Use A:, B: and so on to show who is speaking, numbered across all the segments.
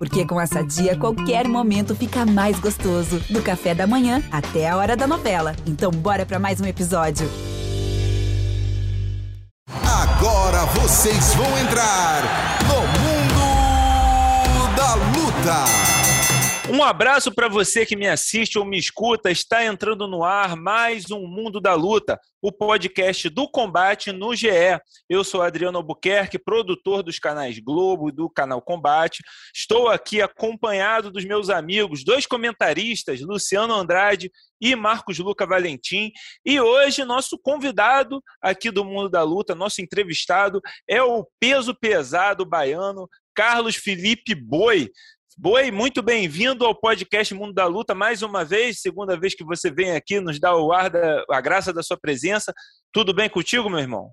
A: Porque com essa dia, qualquer momento fica mais gostoso. Do café da manhã até a hora da novela. Então, bora para mais um episódio.
B: Agora vocês vão entrar no Mundo da Luta.
C: Um abraço para você que me assiste ou me escuta. Está entrando no ar mais um Mundo da Luta, o podcast do combate no GE. Eu sou Adriano Albuquerque, produtor dos canais Globo e do canal Combate. Estou aqui acompanhado dos meus amigos, dois comentaristas, Luciano Andrade e Marcos Luca Valentim. E hoje, nosso convidado aqui do Mundo da Luta, nosso entrevistado, é o peso pesado baiano, Carlos Felipe Boi. Boi, muito bem-vindo ao podcast Mundo da Luta, mais uma vez, segunda vez que você vem aqui, nos dá o ar da, a graça da sua presença. Tudo bem contigo, meu irmão?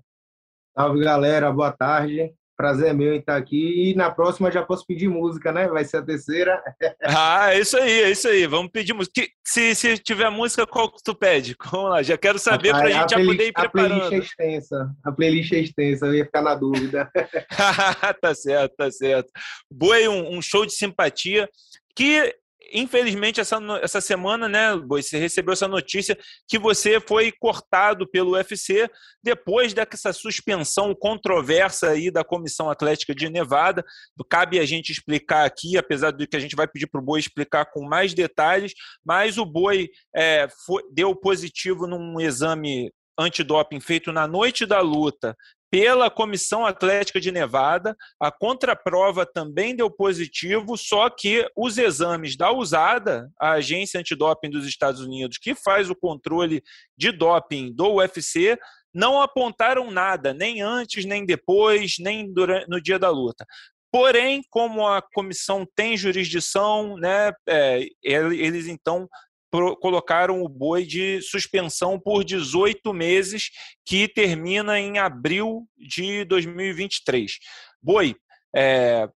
D: Salve, galera, boa tarde. Prazer meu em estar aqui. E na próxima já posso pedir música, né? Vai ser a terceira.
C: Ah, é isso aí, é isso aí. Vamos pedir música. Se, se tiver música, qual que tu pede? Vamos lá, já quero saber para a gente já poder ir preparando.
D: A playlist é extensa. A playlist é extensa, eu ia ficar na dúvida.
C: tá certo, tá certo. Boi, um, um show de simpatia que infelizmente, essa, essa semana, né, você recebeu essa notícia que você foi cortado pelo UFC depois dessa suspensão controversa aí da Comissão Atlética de Nevada. Cabe a gente explicar aqui, apesar do que a gente vai pedir para o Boi explicar com mais detalhes, mas o Boi é, deu positivo num exame antidoping feito na noite da luta pela Comissão Atlética de Nevada. A contraprova também deu positivo, só que os exames da USADA, a agência antidoping dos Estados Unidos, que faz o controle de doping do UFC, não apontaram nada, nem antes, nem depois, nem durante, no dia da luta. Porém, como a comissão tem jurisdição, né, é, eles então colocaram o boi de suspensão por 18 meses, que termina em abril de 2023. Boi, é,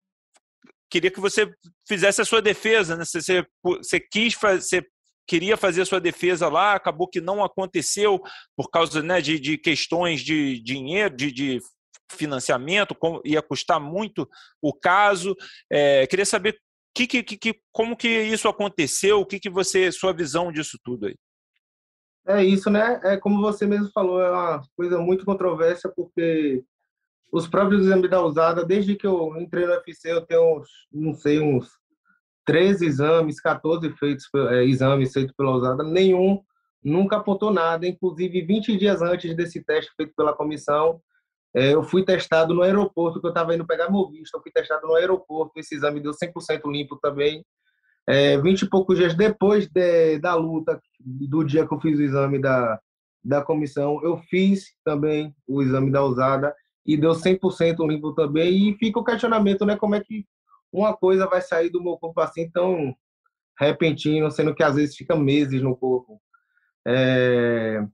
C: queria que você fizesse a sua defesa, né? Você, você quis fazer, queria fazer a sua defesa lá, acabou que não aconteceu por causa né, de, de questões de dinheiro, de, de financiamento, ia custar muito o caso. É, queria saber que, que, que, como que isso aconteceu? O que, que você, sua visão disso tudo aí?
D: É isso, né? É como você mesmo falou, é uma coisa muito controversa, porque os próprios exames da usada, desde que eu entrei no UFC, eu tenho, não sei, uns 13 exames, 14 feitos, é, exames feitos pela usada, nenhum nunca apontou nada, inclusive 20 dias antes desse teste feito pela comissão, eu fui testado no aeroporto, que eu estava indo pegar meu visto, eu fui testado no aeroporto, esse exame deu 100% limpo também. É, 20 e poucos dias depois de, da luta, do dia que eu fiz o exame da, da comissão, eu fiz também o exame da usada e deu 100% limpo também. E fica o questionamento, né? Como é que uma coisa vai sair do meu corpo assim tão repentino, sendo que às vezes fica meses no corpo. É,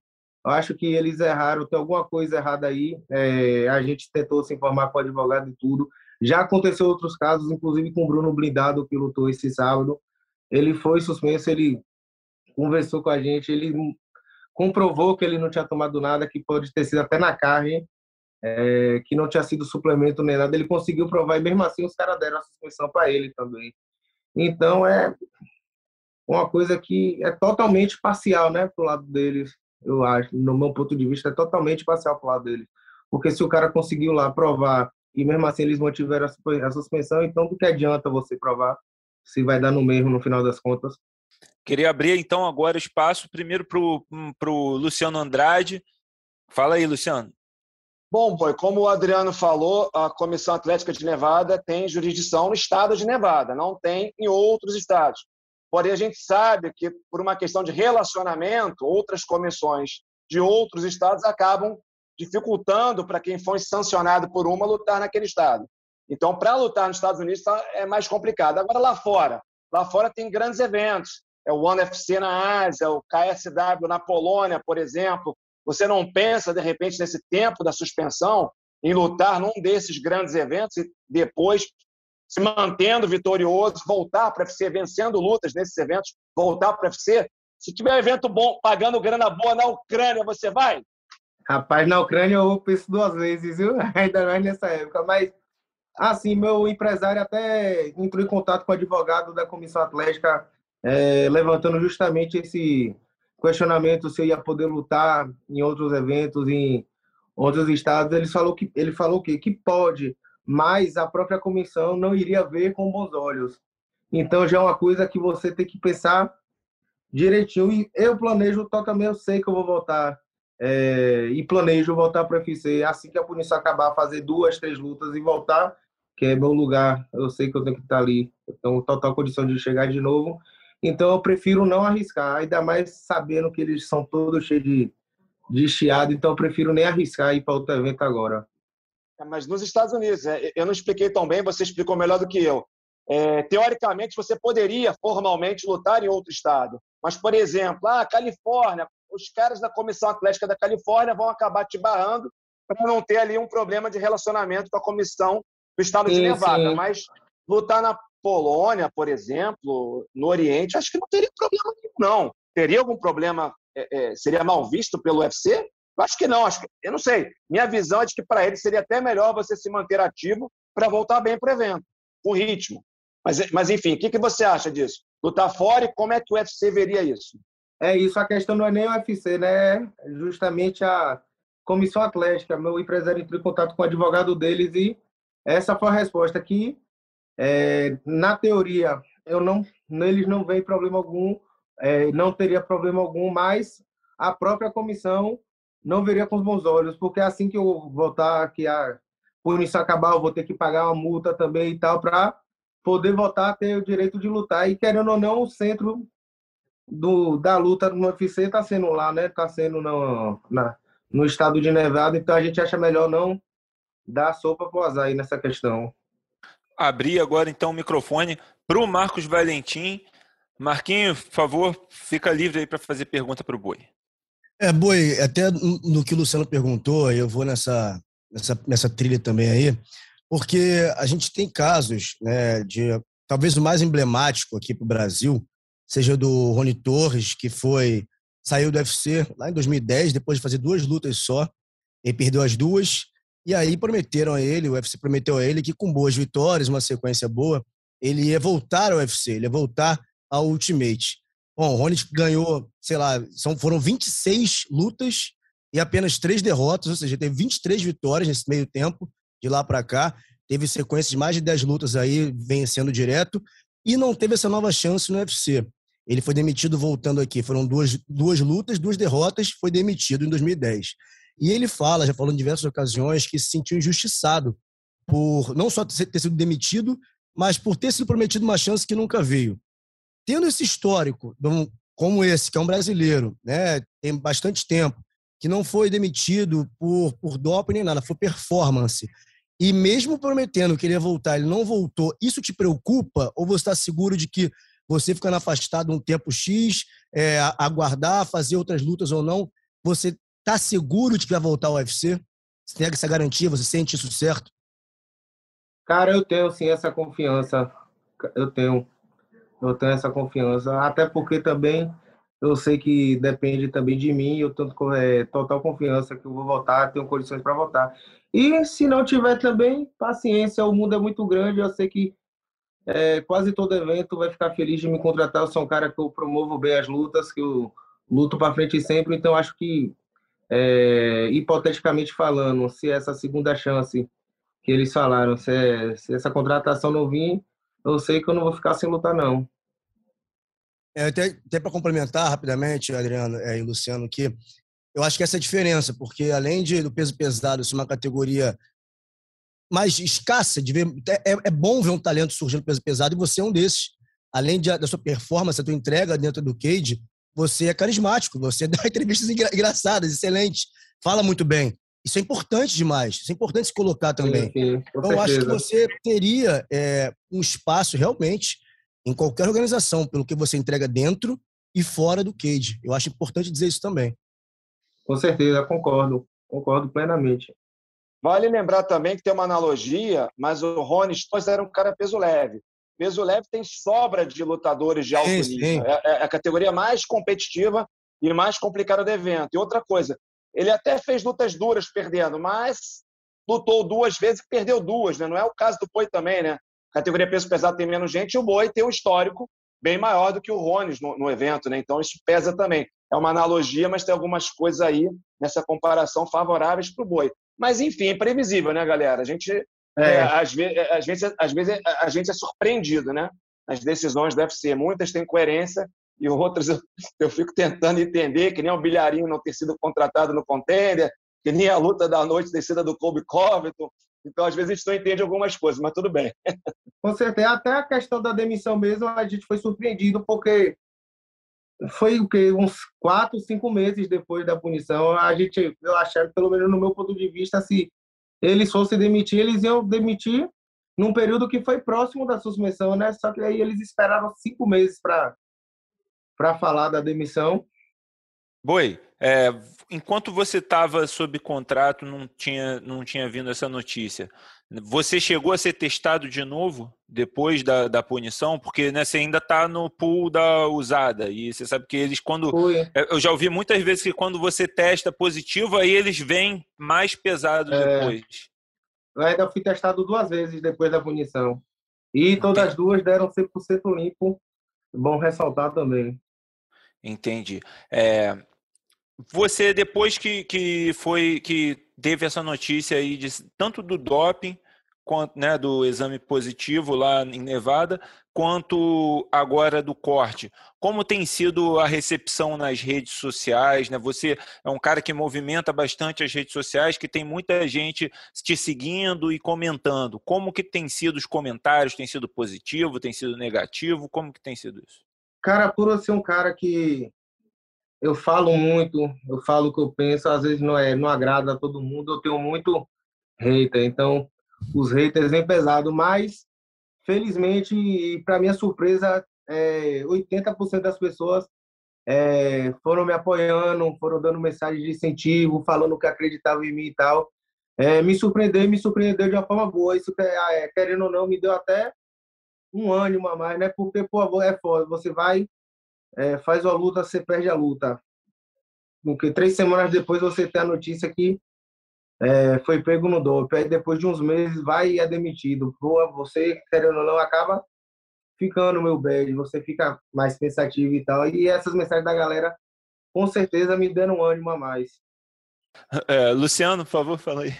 D: eu acho que eles erraram, tem alguma coisa errada aí. É, a gente tentou se informar com o advogado e tudo. Já aconteceu outros casos, inclusive com o Bruno Blindado, que lutou esse sábado. Ele foi suspenso, ele conversou com a gente, ele comprovou que ele não tinha tomado nada, que pode ter sido até na carne, é, que não tinha sido suplemento nem nada. Ele conseguiu provar e mesmo assim os caras deram a suspensão para ele também. Então é uma coisa que é totalmente parcial, né, pro lado deles eu acho, no meu ponto de vista, é totalmente parcial para o lado dele. Porque se o cara conseguiu lá provar e mesmo assim eles mantiveram a suspensão, então do que adianta você provar se vai dar no mesmo no final das contas?
C: Queria abrir então agora espaço primeiro para o Luciano Andrade. Fala aí, Luciano.
E: Bom, boy, como o Adriano falou, a Comissão Atlética de Nevada tem jurisdição no estado de Nevada, não tem em outros estados. Porém, a gente sabe que, por uma questão de relacionamento, outras comissões de outros estados acabam dificultando para quem foi sancionado por uma lutar naquele estado. Então, para lutar nos Estados Unidos tá, é mais complicado. Agora, lá fora, lá fora tem grandes eventos. É o One FC na Ásia, o KSW na Polônia, por exemplo. Você não pensa, de repente, nesse tempo da suspensão, em lutar num desses grandes eventos e depois se mantendo vitorioso, voltar para o UFC, vencendo lutas nesses eventos, voltar para o UFC. Se tiver um evento bom, pagando grana boa na Ucrânia, você vai?
D: Rapaz, na Ucrânia eu penso duas vezes, viu? Ainda mais nessa época. Mas Ah, sim, meu empresário até entrou em contato com o advogado da Comissão Atlética, é, levantando justamente esse questionamento se eu ia poder lutar em outros eventos, em outros estados. Ele falou que ele falou que que pode, mas a própria comissão não iria ver com bons olhos. Então já é uma coisa que você tem que pensar direitinho. E eu planejo totalmente, eu sei que eu vou voltar é, e planejo voltar para o UFC assim que a punição acabar, fazer duas, três lutas e voltar que é meu lugar. Eu sei que eu tenho que estar ali. Tenho total condição de chegar de novo. Então eu prefiro não arriscar, ainda mais sabendo que eles são todos cheios de, de chiado, então eu prefiro nem arriscar ir para outro evento agora.
E: Mas nos Estados Unidos, é, eu não expliquei tão bem, você explicou melhor do que eu. É, teoricamente, você poderia formalmente lutar em outro estado. Mas, por exemplo, a ah, Califórnia, os caras da Comissão Atlética da Califórnia vão acabar te barrando para não ter ali um problema de relacionamento com a comissão do estado de Nevada. Sim. Mas lutar na Polônia, por exemplo, no Oriente, acho que não teria problema nenhum, não. Teria algum problema? É, é, seria mal visto pelo UFC? Eu acho que não. Acho que, eu não sei. Minha visão é de que para ele seria até melhor você se manter ativo para voltar bem para o evento, com ritmo. Mas, mas enfim, o que, que você acha disso? Lutar fora e como é que o UFC veria isso?
D: É isso, a questão não é nem o UFC, né? É justamente a comissão atlética. Meu empresário entrou em contato com o advogado deles e essa foi a resposta que, é, na teoria, eu não, neles não veio problema algum, é, não teria problema algum, mas a própria comissão não veria com os bons olhos, porque assim que eu voltar, que a punição acabar, eu vou ter que pagar uma multa também e tal, para poder voltar a ter o direito de lutar. E querendo ou não, o centro do, da luta no UFC está sendo lá, né? Está sendo no, na, no estado de Nevada, então a gente acha melhor não dar sopa para o azar aí nessa questão.
C: Abrir agora então o microfone para o Marcos Valentim. Marquinho, por favor, fica livre aí para fazer pergunta para o Boi.
F: É, Boi, até no que o Luciano perguntou, eu vou nessa, nessa, nessa trilha também aí, porque a gente tem casos né, de talvez o mais emblemático aqui para o Brasil seja do Rony Torres, que foi saiu do UFC lá em 2010, depois de fazer duas lutas só, ele perdeu as duas, e aí prometeram a ele, o UFC prometeu a ele que com boas vitórias, uma sequência boa, ele ia voltar ao UFC, ele ia voltar ao Ultimate. Bom, o Rony ganhou, sei lá, são, foram 26 lutas e apenas três derrotas, ou seja, teve 23 vitórias nesse meio tempo, de lá para cá. Teve sequências de mais de 10 lutas aí, vencendo direto, e não teve essa nova chance no UFC. Ele foi demitido voltando aqui. Foram duas, duas lutas, duas derrotas, foi demitido em 2010. E ele fala, já falou em diversas ocasiões, que se sentiu injustiçado por não só ter sido demitido, mas por ter sido prometido uma chance que nunca veio. Tendo esse histórico, como esse, que é um brasileiro, né, tem bastante tempo, que não foi demitido por, por doping nem nada, foi performance. E mesmo prometendo que ele ia voltar, ele não voltou. Isso te preocupa? Ou você está seguro de que você ficando afastado um tempo X, é, aguardar, fazer outras lutas ou não, você Tá seguro de que vai voltar ao UFC? Você tem essa garantia? Você sente isso certo?
D: Cara, eu tenho sim essa confiança. Eu tenho. Eu tenho essa confiança. Até porque também eu sei que depende também de mim. Eu tenho é, total confiança que eu vou voltar, tenho condições para voltar. E se não tiver também, paciência. O mundo é muito grande. Eu sei que é, quase todo evento vai ficar feliz de me contratar. Eu sou um cara que eu promovo bem as lutas, que eu luto para frente sempre. Então acho que é, hipoteticamente falando, se essa segunda chance que eles falaram, se, é, se, essa contratação não vir, eu sei que eu não vou ficar sem lutar, não.
F: É, até, até para complementar rapidamente, Adriano é, e Luciano, que eu acho que essa é a diferença, porque além de, do peso pesado ser uma categoria mais escassa, de ver, é, é bom ver um talento surgindo peso pesado, e você é um desses. Além de, da sua performance, da sua entrega dentro do cage, você é carismático, você dá entrevistas engra engraçadas, excelentes, fala muito bem. Isso é importante demais, isso é importante se colocar também. Sim, sim, então, eu acho que você teria é, um espaço realmente em qualquer organização, pelo que você entrega dentro e fora do cage. Eu acho importante dizer isso também.
D: Com certeza, concordo. Concordo plenamente.
E: Vale lembrar também que tem uma analogia, mas o Rony Stones era um cara peso leve. Peso leve tem sobra de lutadores de alto sim, nível. Sim. É, é, a categoria mais competitiva e mais complicada do evento. E outra coisa, ele até fez lutas duras perdendo, mas lutou duas vezes e perdeu duas, né? Não é o caso do Boi também, né? A categoria peso pesado tem menos gente e o Boi tem um histórico bem maior do que o Rones no, no evento, né? Então isso pesa também. É uma analogia, mas tem algumas coisas aí nessa comparação favoráveis para o Boi. Mas enfim, é previsível, né, galera? A gente é. É, às, vezes, às, vezes, às vezes a gente é surpreendido, né? As decisões devem ser, muitas têm coerência e outras eu, eu fico tentando entender, que nem o Bilharinho não ter sido contratado no contender, que nem a luta da noite sido do Colby Covington. Então, às vezes, a gente não entende algumas coisas, mas tudo bem.
D: Com certeza. Até a questão da demissão mesmo, a gente foi surpreendido, porque foi o quê? Uns quatro, cinco meses depois da punição, a gente, eu achava, pelo menos no meu ponto de vista, se eles fossem demitir, eles iam demitir num período que foi próximo da suspensão, né? Só que aí eles esperaram cinco meses para para falar da demissão.
C: Boi, é, enquanto você estava sob contrato, não tinha, não tinha vindo essa notícia. Você chegou a ser testado de novo depois da, da punição? Porque né, você ainda está no pool da usada. E você sabe que eles, quando. Foi. É, eu já ouvi muitas vezes que quando você testa positivo, aí eles vêm mais pesados é, depois.
D: Eu ainda fui testado duas vezes depois da punição. E todas as duas deram 100% limpo. Bom ressaltar também.
C: Entendi. É, você, depois que, que foi que teve essa notícia aí de, tanto do doping quanto né, do exame positivo lá em Nevada, quanto agora do corte. Como tem sido a recepção nas redes sociais? Né? Você é um cara que movimenta bastante as redes sociais, que tem muita gente te seguindo e comentando. Como que tem sido os comentários? Tem sido positivo? Tem sido negativo? Como que tem sido isso?
D: Cara, por ser um cara que eu falo muito, eu falo o que eu penso, às vezes não é, não agrada a todo mundo, eu tenho muito hater, então os haters vêm pesado, mas felizmente e para minha surpresa, é, 80% das pessoas é, foram me apoiando, foram dando mensagem de incentivo, falando que acreditavam em mim e tal. É, me surpreendeu, me surpreendeu de uma forma boa. Isso, é, querendo ou não, me deu até um ânimo a mais, né? Porque, pô, é foda. Você vai é, faz a luta, você perde a luta. Porque três semanas depois você tem a notícia que é, foi pego no dope. Aí depois de uns meses vai e é demitido. Pô, você, querendo ou não, acaba ficando meu bad, você fica mais pensativo e tal. E essas mensagens da galera, com certeza, me deram um ânimo a mais.
C: É, Luciano, por favor, fala aí.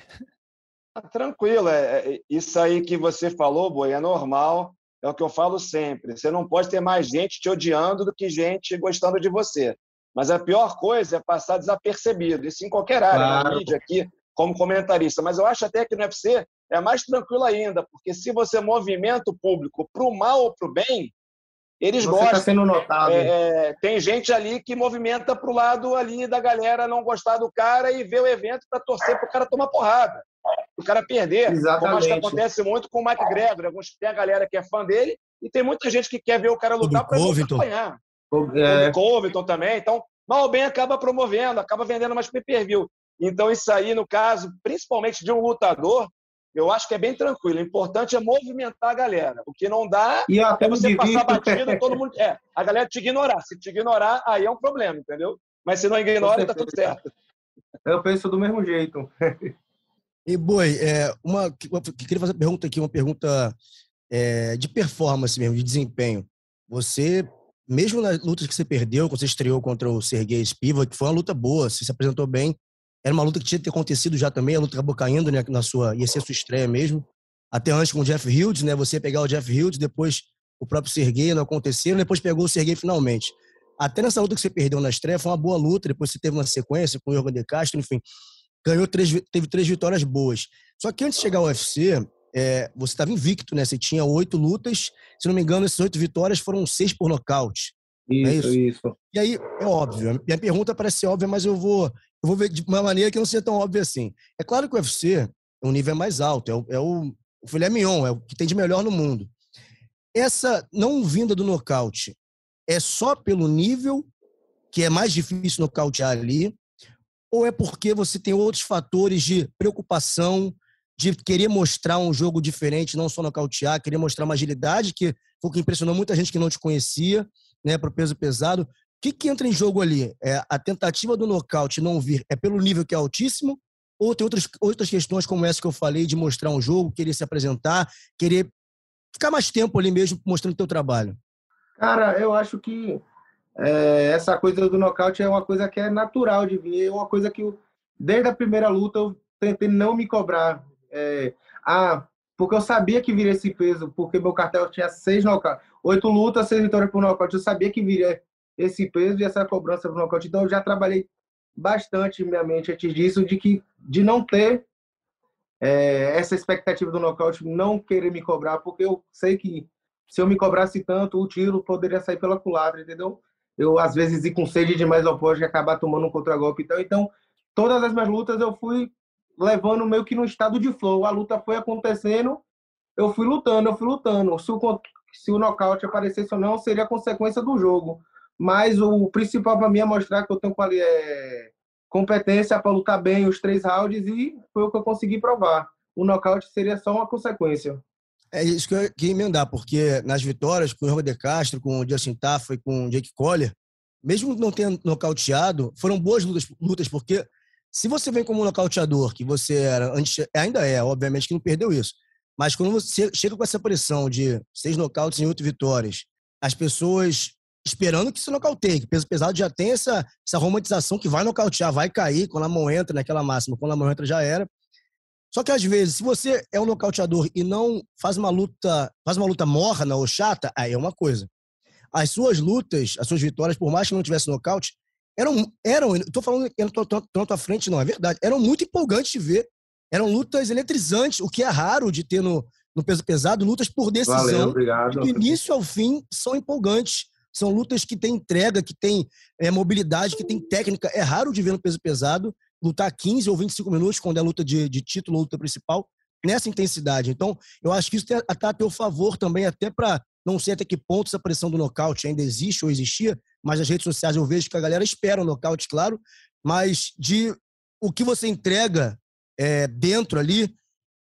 E: Ah, tranquilo, é, é, isso aí que você falou, Boi, é normal. É o que eu falo sempre. Você não pode ter mais gente te odiando do que gente gostando de você. Mas a pior coisa é passar desapercebido. Isso em qualquer área, claro. na mídia aqui, como comentarista. Mas eu acho até que no UFC é mais tranquilo ainda, porque se você movimenta o público para o mal ou para o bem, eles você tá gostam. Tá
D: sendo notado.
E: É, é, tem gente ali que movimenta para o lado ali da galera não gostar do cara e ver o evento para torcer para o cara tomar porrada o cara perder. Exatamente. Como acho que acontece muito com o Mike Gregor. Alguns, tem a galera que é fã dele e tem muita gente que quer ver o cara lutar para acompanhar. É. O Covington também. Então, mal ou bem acaba promovendo, acaba vendendo mais pay-per-view. Então, isso aí, no caso, principalmente de um lutador, eu acho que é bem tranquilo. O importante é movimentar a galera. O que não dá
D: e é
E: você passar batido, todo mundo. É, a galera te ignorar. Se te ignorar, aí é um problema, entendeu? Mas se não ignora, tá tudo certo.
D: Eu penso do mesmo jeito.
F: E, Boi, é, uma, eu queria fazer uma pergunta aqui, uma pergunta é, de performance mesmo, de desempenho. Você, mesmo nas lutas que você perdeu, quando você estreou contra o Sergei Spivak, que foi uma luta boa, você se apresentou bem, era uma luta que tinha que ter acontecido já também, a luta acabou caindo, né, na sua, ia ser sua estreia mesmo. Até antes com o Jeff Hildes, né, você pegar o Jeff Hildes, depois o próprio Sergei não aconteceu, depois pegou o Sergei finalmente. Até nessa luta que você perdeu na estreia, foi uma boa luta, depois você teve uma sequência com o Jorge de Castro, enfim ganhou três, teve três vitórias boas. Só que antes de chegar ao UFC, é, você estava invicto, né? Você tinha oito lutas, se não me engano, essas oito vitórias foram seis por nocaute.
D: Isso, é isso, isso.
F: E aí, é óbvio, minha pergunta parece ser óbvia, mas eu vou, eu vou ver de uma maneira que não seja tão óbvia assim. É claro que o UFC é um nível mais alto, é o, é o, o filé mignon, é o que tem de melhor no mundo. Essa não vinda do nocaute é só pelo nível, que é mais difícil nocautear ali, ou é porque você tem outros fatores de preocupação, de querer mostrar um jogo diferente, não só nocautear, querer mostrar uma agilidade, que foi o que impressionou muita gente que não te conhecia, né, para o peso pesado. O que, que entra em jogo ali? É a tentativa do nocaute não vir é pelo nível que é altíssimo Ou tem outras, outras questões como essa que eu falei, de mostrar um jogo, querer se apresentar, querer ficar mais tempo ali mesmo mostrando o teu trabalho?
D: Cara, eu acho que é, essa coisa do nocaute é uma coisa que é natural de vir, é uma coisa que eu, desde a primeira luta eu tentei não me cobrar. É, ah, porque eu sabia que viria esse peso, porque meu cartel tinha seis nocautes, oito lutas, seis vitórias por nocaute. Eu sabia que viria esse peso e essa cobrança por nocaute. Então eu já trabalhei bastante minha mente antes disso, de que de não ter é, essa expectativa do nocaute, não querer me cobrar, porque eu sei que se eu me cobrasse tanto, o tiro poderia sair pela culatra, entendeu? Eu, às vezes, ir com sede demais ao poste e acabar tomando um contragolpe. Então, então, todas as minhas lutas eu fui levando meio que no estado de flow. A luta foi acontecendo, eu fui lutando, eu fui lutando. Se o, se o nocaute aparecesse ou não, seria consequência do jogo. Mas o principal para mim é mostrar que eu tenho é, competência para lutar bem os três rounds e foi o que eu consegui provar. O nocaute seria só uma consequência.
F: É isso que eu queria emendar, porque nas vitórias com o Robert De Castro, com o Justin Taffa e com o Jake Collier, mesmo não tendo nocauteado, foram boas lutas, lutas porque se você vem como nocauteador, que você era, antes, ainda é, obviamente que não perdeu isso, mas quando você chega com essa pressão de seis nocautes em oito vitórias, as pessoas esperando que se nocauteie, que peso pesado já tem essa, essa romantização que vai nocautear, vai cair quando a mão entra naquela máxima, quando a mão entra já era. Só que às vezes, se você é um nocauteador e não faz uma luta, faz uma luta morna ou chata, aí é uma coisa. As suas lutas, as suas vitórias, por mais que não tivesse nocaute, eram, eram, estou falando que eu não estou tanto à frente, não, é verdade, eram muito empolgantes de ver. Eram lutas eletrizantes, o que é raro de ter no, no peso pesado, lutas por decisão.
D: Valeu, obrigado.
F: Do início ao fim são empolgantes. São lutas que têm entrega, que têm é, mobilidade, que têm técnica. É raro de ver no peso pesado lutar 15 ou 25 minutos, quando é luta de, de título, luta principal, nessa intensidade. Então, eu acho que isso está a teu favor também, até para não sei até que ponto essa pressão do nocaute ainda existe ou existia, mas nas redes sociais eu vejo que a galera espera o nocaute, claro, mas de o que você entrega é, dentro ali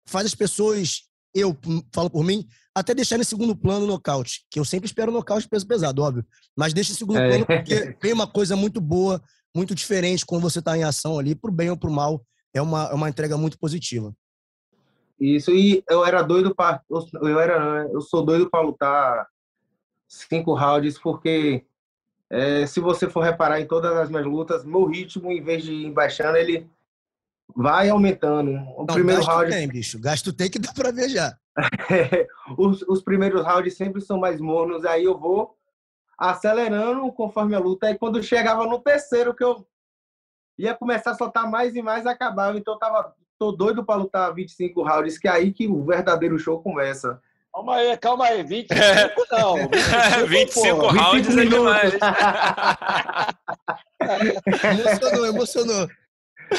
F: faz as pessoas, eu falo por mim, até deixar em segundo plano o nocaute, que eu sempre espero o nocaute peso pesado, óbvio, mas deixa em segundo é. plano porque tem uma coisa muito boa, muito diferente quando você está em ação ali, pro bem ou pro mal, é uma, é uma entrega muito positiva.
D: Isso, e eu era doido para eu era eu sou doido para lutar cinco rounds porque é, se você for reparar em todas as minhas lutas, meu ritmo em vez de ir baixando, ele vai aumentando. O
F: Não, primeiro gasto round tem, bicho. Gasto tem que dá para ver já.
D: os, os primeiros rounds sempre são mais mornos, aí eu vou acelerando conforme a luta. Aí quando chegava no terceiro, que eu ia começar a soltar mais e mais, acabava. Então eu tava tô doido para lutar 25 rounds, que é aí que o verdadeiro show começa.
E: Calma aí, calma aí, 25 é. não. 25,
C: 25 pô, rounds 25 é demais.
F: emocionou, emocionou.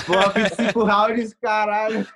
D: Pô, 25 rounds, caralho.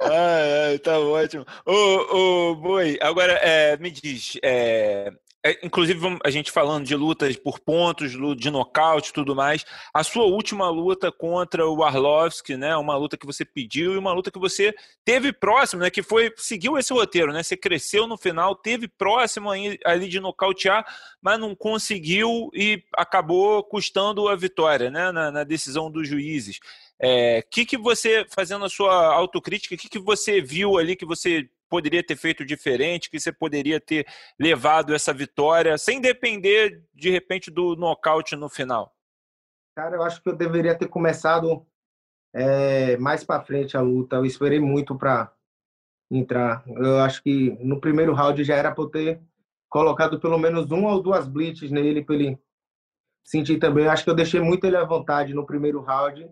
C: Ah, tá ótimo. Ô, ô Boi, agora é, me diz, é, é, inclusive a gente falando de lutas por pontos, de nocaute e tudo mais, a sua última luta contra o Arlovski, né, uma luta que você pediu e uma luta que você teve próximo, né, que foi, seguiu esse roteiro, né, você cresceu no final, teve próximo ali de nocautear, mas não conseguiu e acabou custando a vitória, né, na, na decisão dos juízes. É, que, que você, fazendo a sua autocrítica, o que, que você viu ali que você poderia ter feito diferente, que você poderia ter levado essa vitória, sem depender, de repente, do nocaute no final?
D: Cara, eu acho que eu deveria ter começado é, mais para frente a luta. Eu esperei muito para entrar. Eu acho que no primeiro round já era para ter colocado pelo menos uma ou duas blitz nele para ele sentir também. Eu acho que eu deixei muito ele à vontade no primeiro round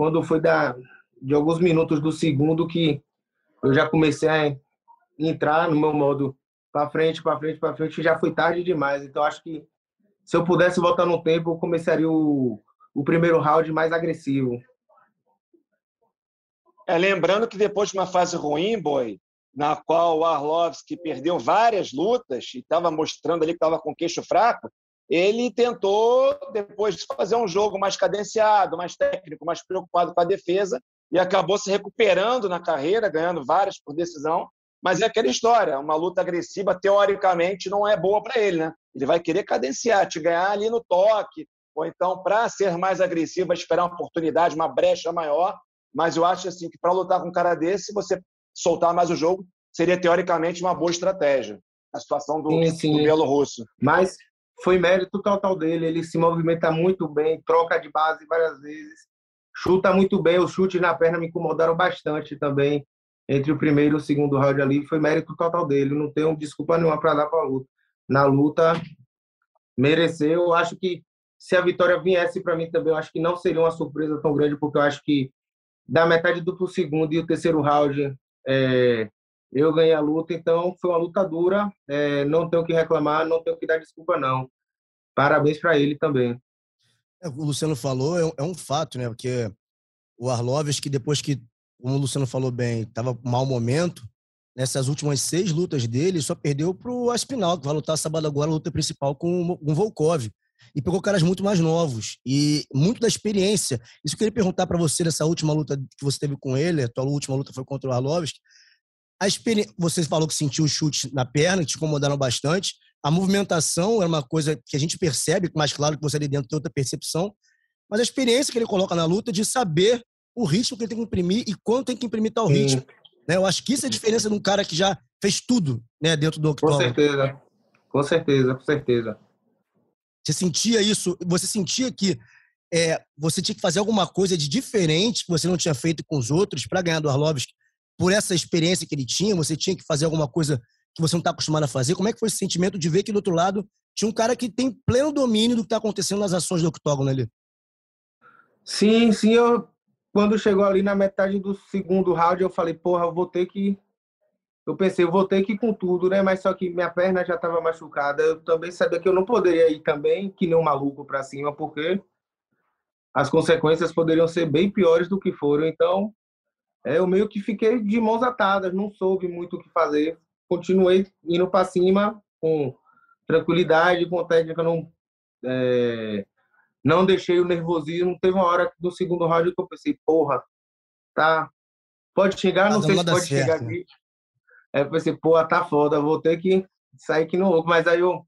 D: quando foi da, de alguns minutos do segundo que eu já comecei a entrar no meu modo para frente, para frente, para frente, já foi tarde demais. Então acho que se eu pudesse voltar no tempo, eu começaria o, o primeiro round mais agressivo.
E: É, lembrando que depois de uma fase ruim, boy, na qual o Arlovski perdeu várias lutas e estava mostrando ali que estava com queixo fraco, ele tentou depois fazer um jogo mais cadenciado, mais técnico, mais preocupado com a defesa e acabou se recuperando na carreira, ganhando várias por decisão. Mas é aquela história, uma luta agressiva teoricamente não é boa para ele, né? Ele vai querer cadenciar, te ganhar ali no toque, ou então, para ser mais agressivo, esperar uma oportunidade, uma brecha maior. Mas eu acho assim que para lutar com um cara desse, se você soltar mais o jogo, seria teoricamente uma boa estratégia. A situação do, sim, sim. do Bielorrusso.
D: Mas foi mérito total dele. Ele se movimenta muito bem, troca de base várias vezes, chuta muito bem. Os chutes na perna me incomodaram bastante também. Entre o primeiro e o segundo round ali, foi mérito total dele. Não tenho desculpa nenhuma para dar para a luta. Na luta, mereceu. Eu acho que se a vitória viesse para mim também, eu acho que não seria uma surpresa tão grande, porque eu acho que da metade do segundo e o terceiro round, é, eu ganhei a luta, então foi uma luta dura, é, não tenho que reclamar, não tenho que dar desculpa não. Parabéns para ele também.
F: É, o Luciano falou, é, é, um fato, né? Porque o Arlovski, depois que, como o Luciano falou bem, estava mau momento, nessas últimas seis lutas dele, só perdeu para o Aspinal, que vai lutar sábado agora, a luta principal com o Volkov. E pegou caras muito mais novos. E muito da experiência. Isso que eu queria perguntar para você dessa última luta que você teve com ele, a tua última luta foi contra o Arlovski. A experiência, você falou que sentiu os chutes na perna, que te incomodaram bastante. A movimentação é uma coisa que a gente percebe, mais claro que você ali dentro tem outra percepção. Mas a experiência que ele coloca na luta de saber o ritmo que ele tem que imprimir e quando tem que imprimir tal ritmo. Né? Eu acho que isso é a diferença de um cara que já fez tudo né, dentro do octógono.
D: Com certeza. Com certeza, com certeza.
F: Você sentia isso? Você sentia que é, você tinha que fazer alguma coisa de diferente que você não tinha feito com os outros para ganhar do Arlovski por essa experiência que ele tinha, você tinha que fazer alguma coisa que você não está acostumado a fazer. Como é que foi esse sentimento de ver que do outro lado tinha um cara que tem pleno domínio do que está acontecendo nas ações do octógono ali?
D: Sim, sim. Eu, quando chegou ali na metade do segundo round, eu falei, porra, eu vou ter que. Eu pensei, eu vou ter que ir com tudo, né? Mas só que minha perna já estava machucada. Eu também sabia que eu não poderia ir também, que nem um maluco para cima, porque as consequências poderiam ser bem piores do que foram. Então, eu meio que fiquei de mãos atadas, não soube muito o que fazer. Continuei indo para cima com tranquilidade, com técnica, não, é, não deixei o nervosismo. Teve uma hora do segundo round que eu pensei, porra, tá, pode chegar, não sei se pode certo. chegar aqui. Aí eu pensei, porra, tá foda, vou ter que sair aqui no louco. Mas aí eu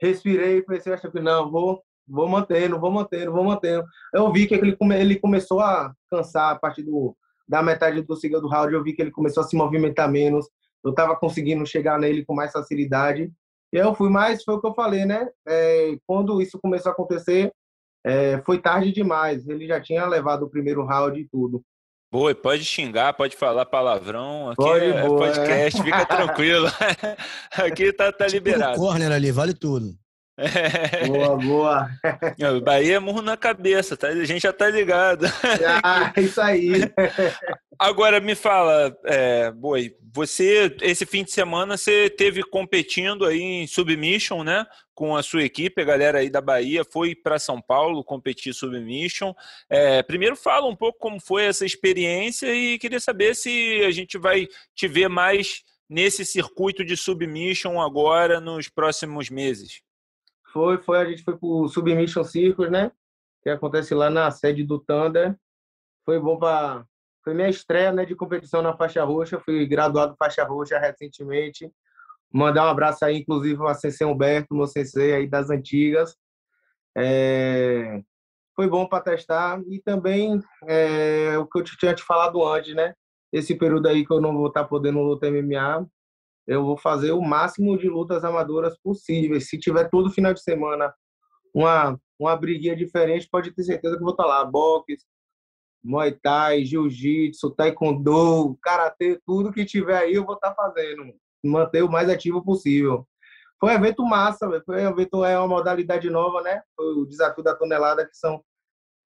D: respirei e pensei, acho que não, vou, vou mantendo, vou mantendo, vou mantendo. Eu vi que ele, ele começou a cansar a partir do da metade do segundo round eu vi que ele começou a se movimentar menos, eu estava conseguindo chegar nele com mais facilidade. E eu fui mais, foi o que eu falei, né? É, quando isso começou a acontecer, é, foi tarde demais. Ele já tinha levado o primeiro round e tudo.
C: Boa, pode xingar, pode falar palavrão. Aqui pode, é boa, podcast, é. fica tranquilo. aqui tá, tá tipo liberado.
F: corner ali, vale tudo.
D: Boa, boa.
C: Bahia é murro na cabeça, tá? A gente já tá ligado.
D: Ah, isso aí.
C: Agora me fala, é, Boi, você esse fim de semana você teve competindo aí em submission, né? Com a sua equipe, a galera aí da Bahia foi para São Paulo competir submission. É, primeiro fala um pouco como foi essa experiência e queria saber se a gente vai te ver mais nesse circuito de submission agora nos próximos meses.
D: Foi, foi, a gente foi pro Submission Circus, né? Que acontece lá na sede do Thunder. Foi bom para foi minha estreia, né, de competição na faixa roxa. Fui graduado faixa roxa recentemente. Mandar um abraço aí, inclusive, ao Sensei Humberto, meu sensei aí das antigas. É... Foi bom para testar e também é... o que eu tinha te falado antes, né? Esse período aí que eu não vou estar tá podendo lutar MMA, eu vou fazer o máximo de lutas amadoras possíveis. Se tiver todo final de semana uma, uma briguinha diferente, pode ter certeza que vou estar lá. Boxe, Muay Thai, Jiu-Jitsu, Taekwondo, Karatê, tudo que tiver aí eu vou estar fazendo. Manter o mais ativo possível. Foi um evento massa, foi um evento, é uma modalidade nova, né? Foi o desafio da tonelada, que são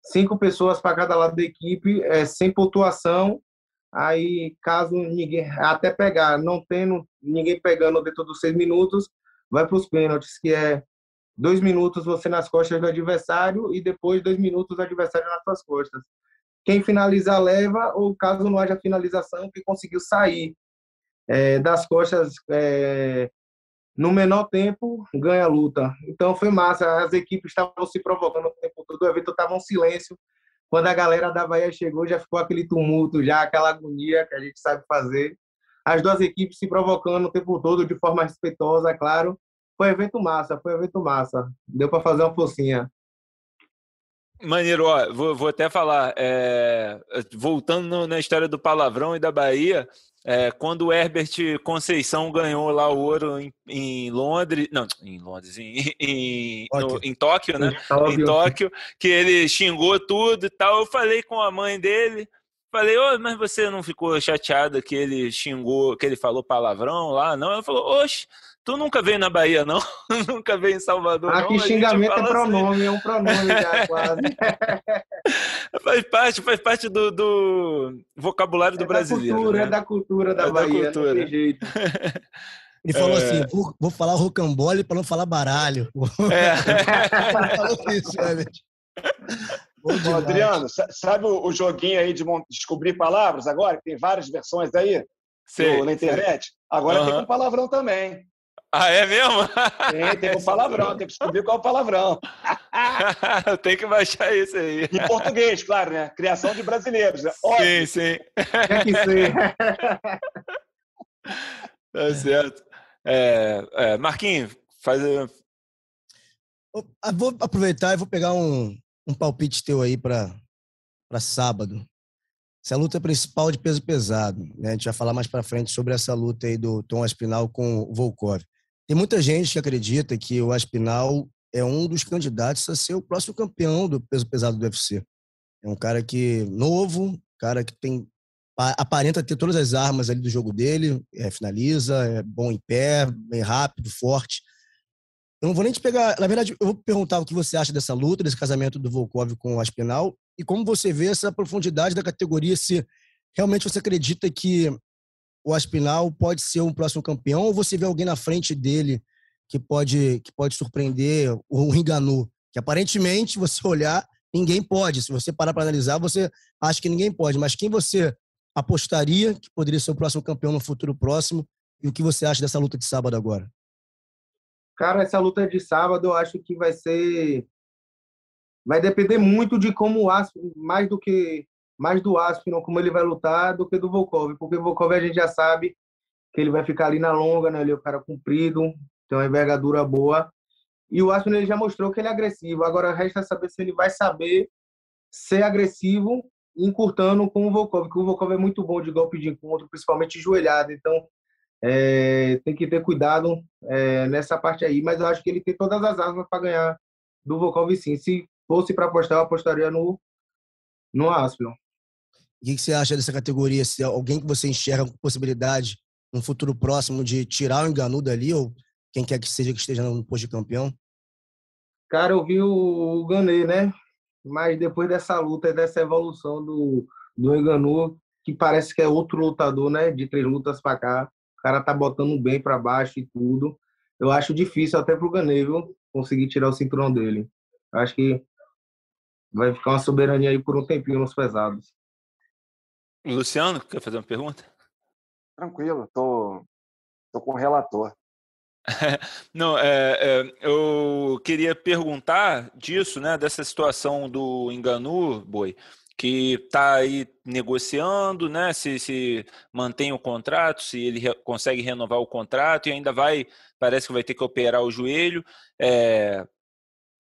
D: cinco pessoas para cada lado da equipe, é, sem pontuação Aí, caso ninguém, até pegar, não tendo ninguém pegando dentro dos seis minutos, vai para os pênaltis, que é dois minutos você nas costas do adversário e depois dois minutos o adversário nas suas costas. Quem finalizar leva, ou caso não haja finalização, quem conseguiu sair é, das costas é, no menor tempo ganha a luta. Então foi massa, as equipes estavam se provocando o tempo todo, o evento estava um silêncio, quando a galera da Bahia chegou, já ficou aquele tumulto, já aquela agonia que a gente sabe fazer. As duas equipes se provocando o tempo todo de forma respeitosa, claro. Foi evento massa, foi evento massa. Deu para fazer uma focinha.
C: Maneiro, ó, vou, vou até falar, é, voltando na história do palavrão e da Bahia, é, quando o Herbert Conceição ganhou lá o ouro em, em Londres, não, em Londres, em, em, no, em Tóquio, né? Em Tóquio, que ele xingou tudo e tal. Eu falei com a mãe dele, falei, oh, mas você não ficou chateada que ele xingou, que ele falou palavrão lá? Não, ela falou, oxe, Tu nunca veio na Bahia, não? nunca veio em Salvador,
D: Aqui
C: não?
D: xingamento é pronome, assim. é um pronome já, quase.
C: faz parte, faz parte do, do vocabulário do
D: é
C: brasileiro.
D: Da cultura,
C: né?
D: É da cultura da é Bahia, da cultura. não tem jeito.
F: Ele falou é... assim: vou, vou falar rocambole para não falar baralho. É. Ele falou
E: isso, né, Bom, Adriano, sabe o, joguinho aí de descobrir palavras agora? Tem várias versões aí sei, na internet. Sei. Agora uhum. tem com palavrão também.
C: Ah, é mesmo?
E: Tem, tem com palavrão, tem que descobrir qual é o palavrão.
C: tem que baixar isso aí.
E: Em português, claro, né? Criação de brasileiros. Né?
C: Óbvio. Sim, sim. Tem que ser. tá certo. É, é, Marquinhos, faz.
F: Vou aproveitar e vou pegar um, um palpite teu aí para sábado. Essa é a luta principal de peso pesado. Né? A gente vai falar mais para frente sobre essa luta aí do Tom Aspinal com o Volkov. Tem muita gente que acredita que o Aspinal é um dos candidatos a ser o próximo campeão do peso pesado do UFC. É um cara que novo, cara que tem aparenta ter todas as armas ali do jogo dele, é, finaliza, é bom em pé, bem rápido, forte. Eu não vou nem te pegar. Na verdade, eu vou perguntar o que você acha dessa luta, desse casamento do Volkov com o Aspinal, e como você vê essa profundidade da categoria, se realmente você acredita que o Aspinal pode ser um próximo campeão, ou você vê alguém na frente dele que pode, que pode surpreender o Ringanu, que aparentemente, você olhar, ninguém pode. Se você parar para analisar, você acha que ninguém pode. Mas quem você apostaria que poderia ser o próximo campeão no futuro próximo? E o que você acha dessa luta de sábado agora?
D: Cara, essa luta de sábado eu acho que vai ser. Vai depender muito de como o Aspinall, mais do que mais do Aspinall, como ele vai lutar, do que do Volkov. Porque o Volkov a gente já sabe que ele vai ficar ali na longa, né? Ele é o cara comprido, tem uma envergadura boa. E o Aspinall ele já mostrou que ele é agressivo. Agora resta saber se ele vai saber ser agressivo encurtando com o Volkov, porque o Volkov é muito bom de golpe de encontro, principalmente joelhado. Então, é, tem que ter cuidado é, nessa parte aí, mas eu acho que ele tem todas as armas para ganhar do Volkov sim. Se fosse para apostar, eu apostaria no, no
F: O que, você acha dessa categoria? Se alguém que você enxerga com possibilidade no futuro próximo de tirar o Enganu dali, ou quem quer que seja que esteja no posto de campeão?
D: Cara, eu vi o Ganê, né? Mas depois dessa luta, dessa evolução do, do Enganu, que parece que é outro lutador, né? De três lutas para cá, cara tá botando bem para baixo e tudo. Eu acho difícil até pro Ganê, viu? Conseguir tirar o cinturão dele. Acho que vai ficar uma soberania aí por um tempinho nos pesados.
C: Luciano, quer fazer uma pergunta?
E: Tranquilo, tô, tô com o relator.
C: Não, é, é, eu queria perguntar disso, né, dessa situação do Enganu, Boi, que está aí negociando, né? Se, se mantém o contrato, se ele re, consegue renovar o contrato e ainda vai, parece que vai ter que operar o joelho. É,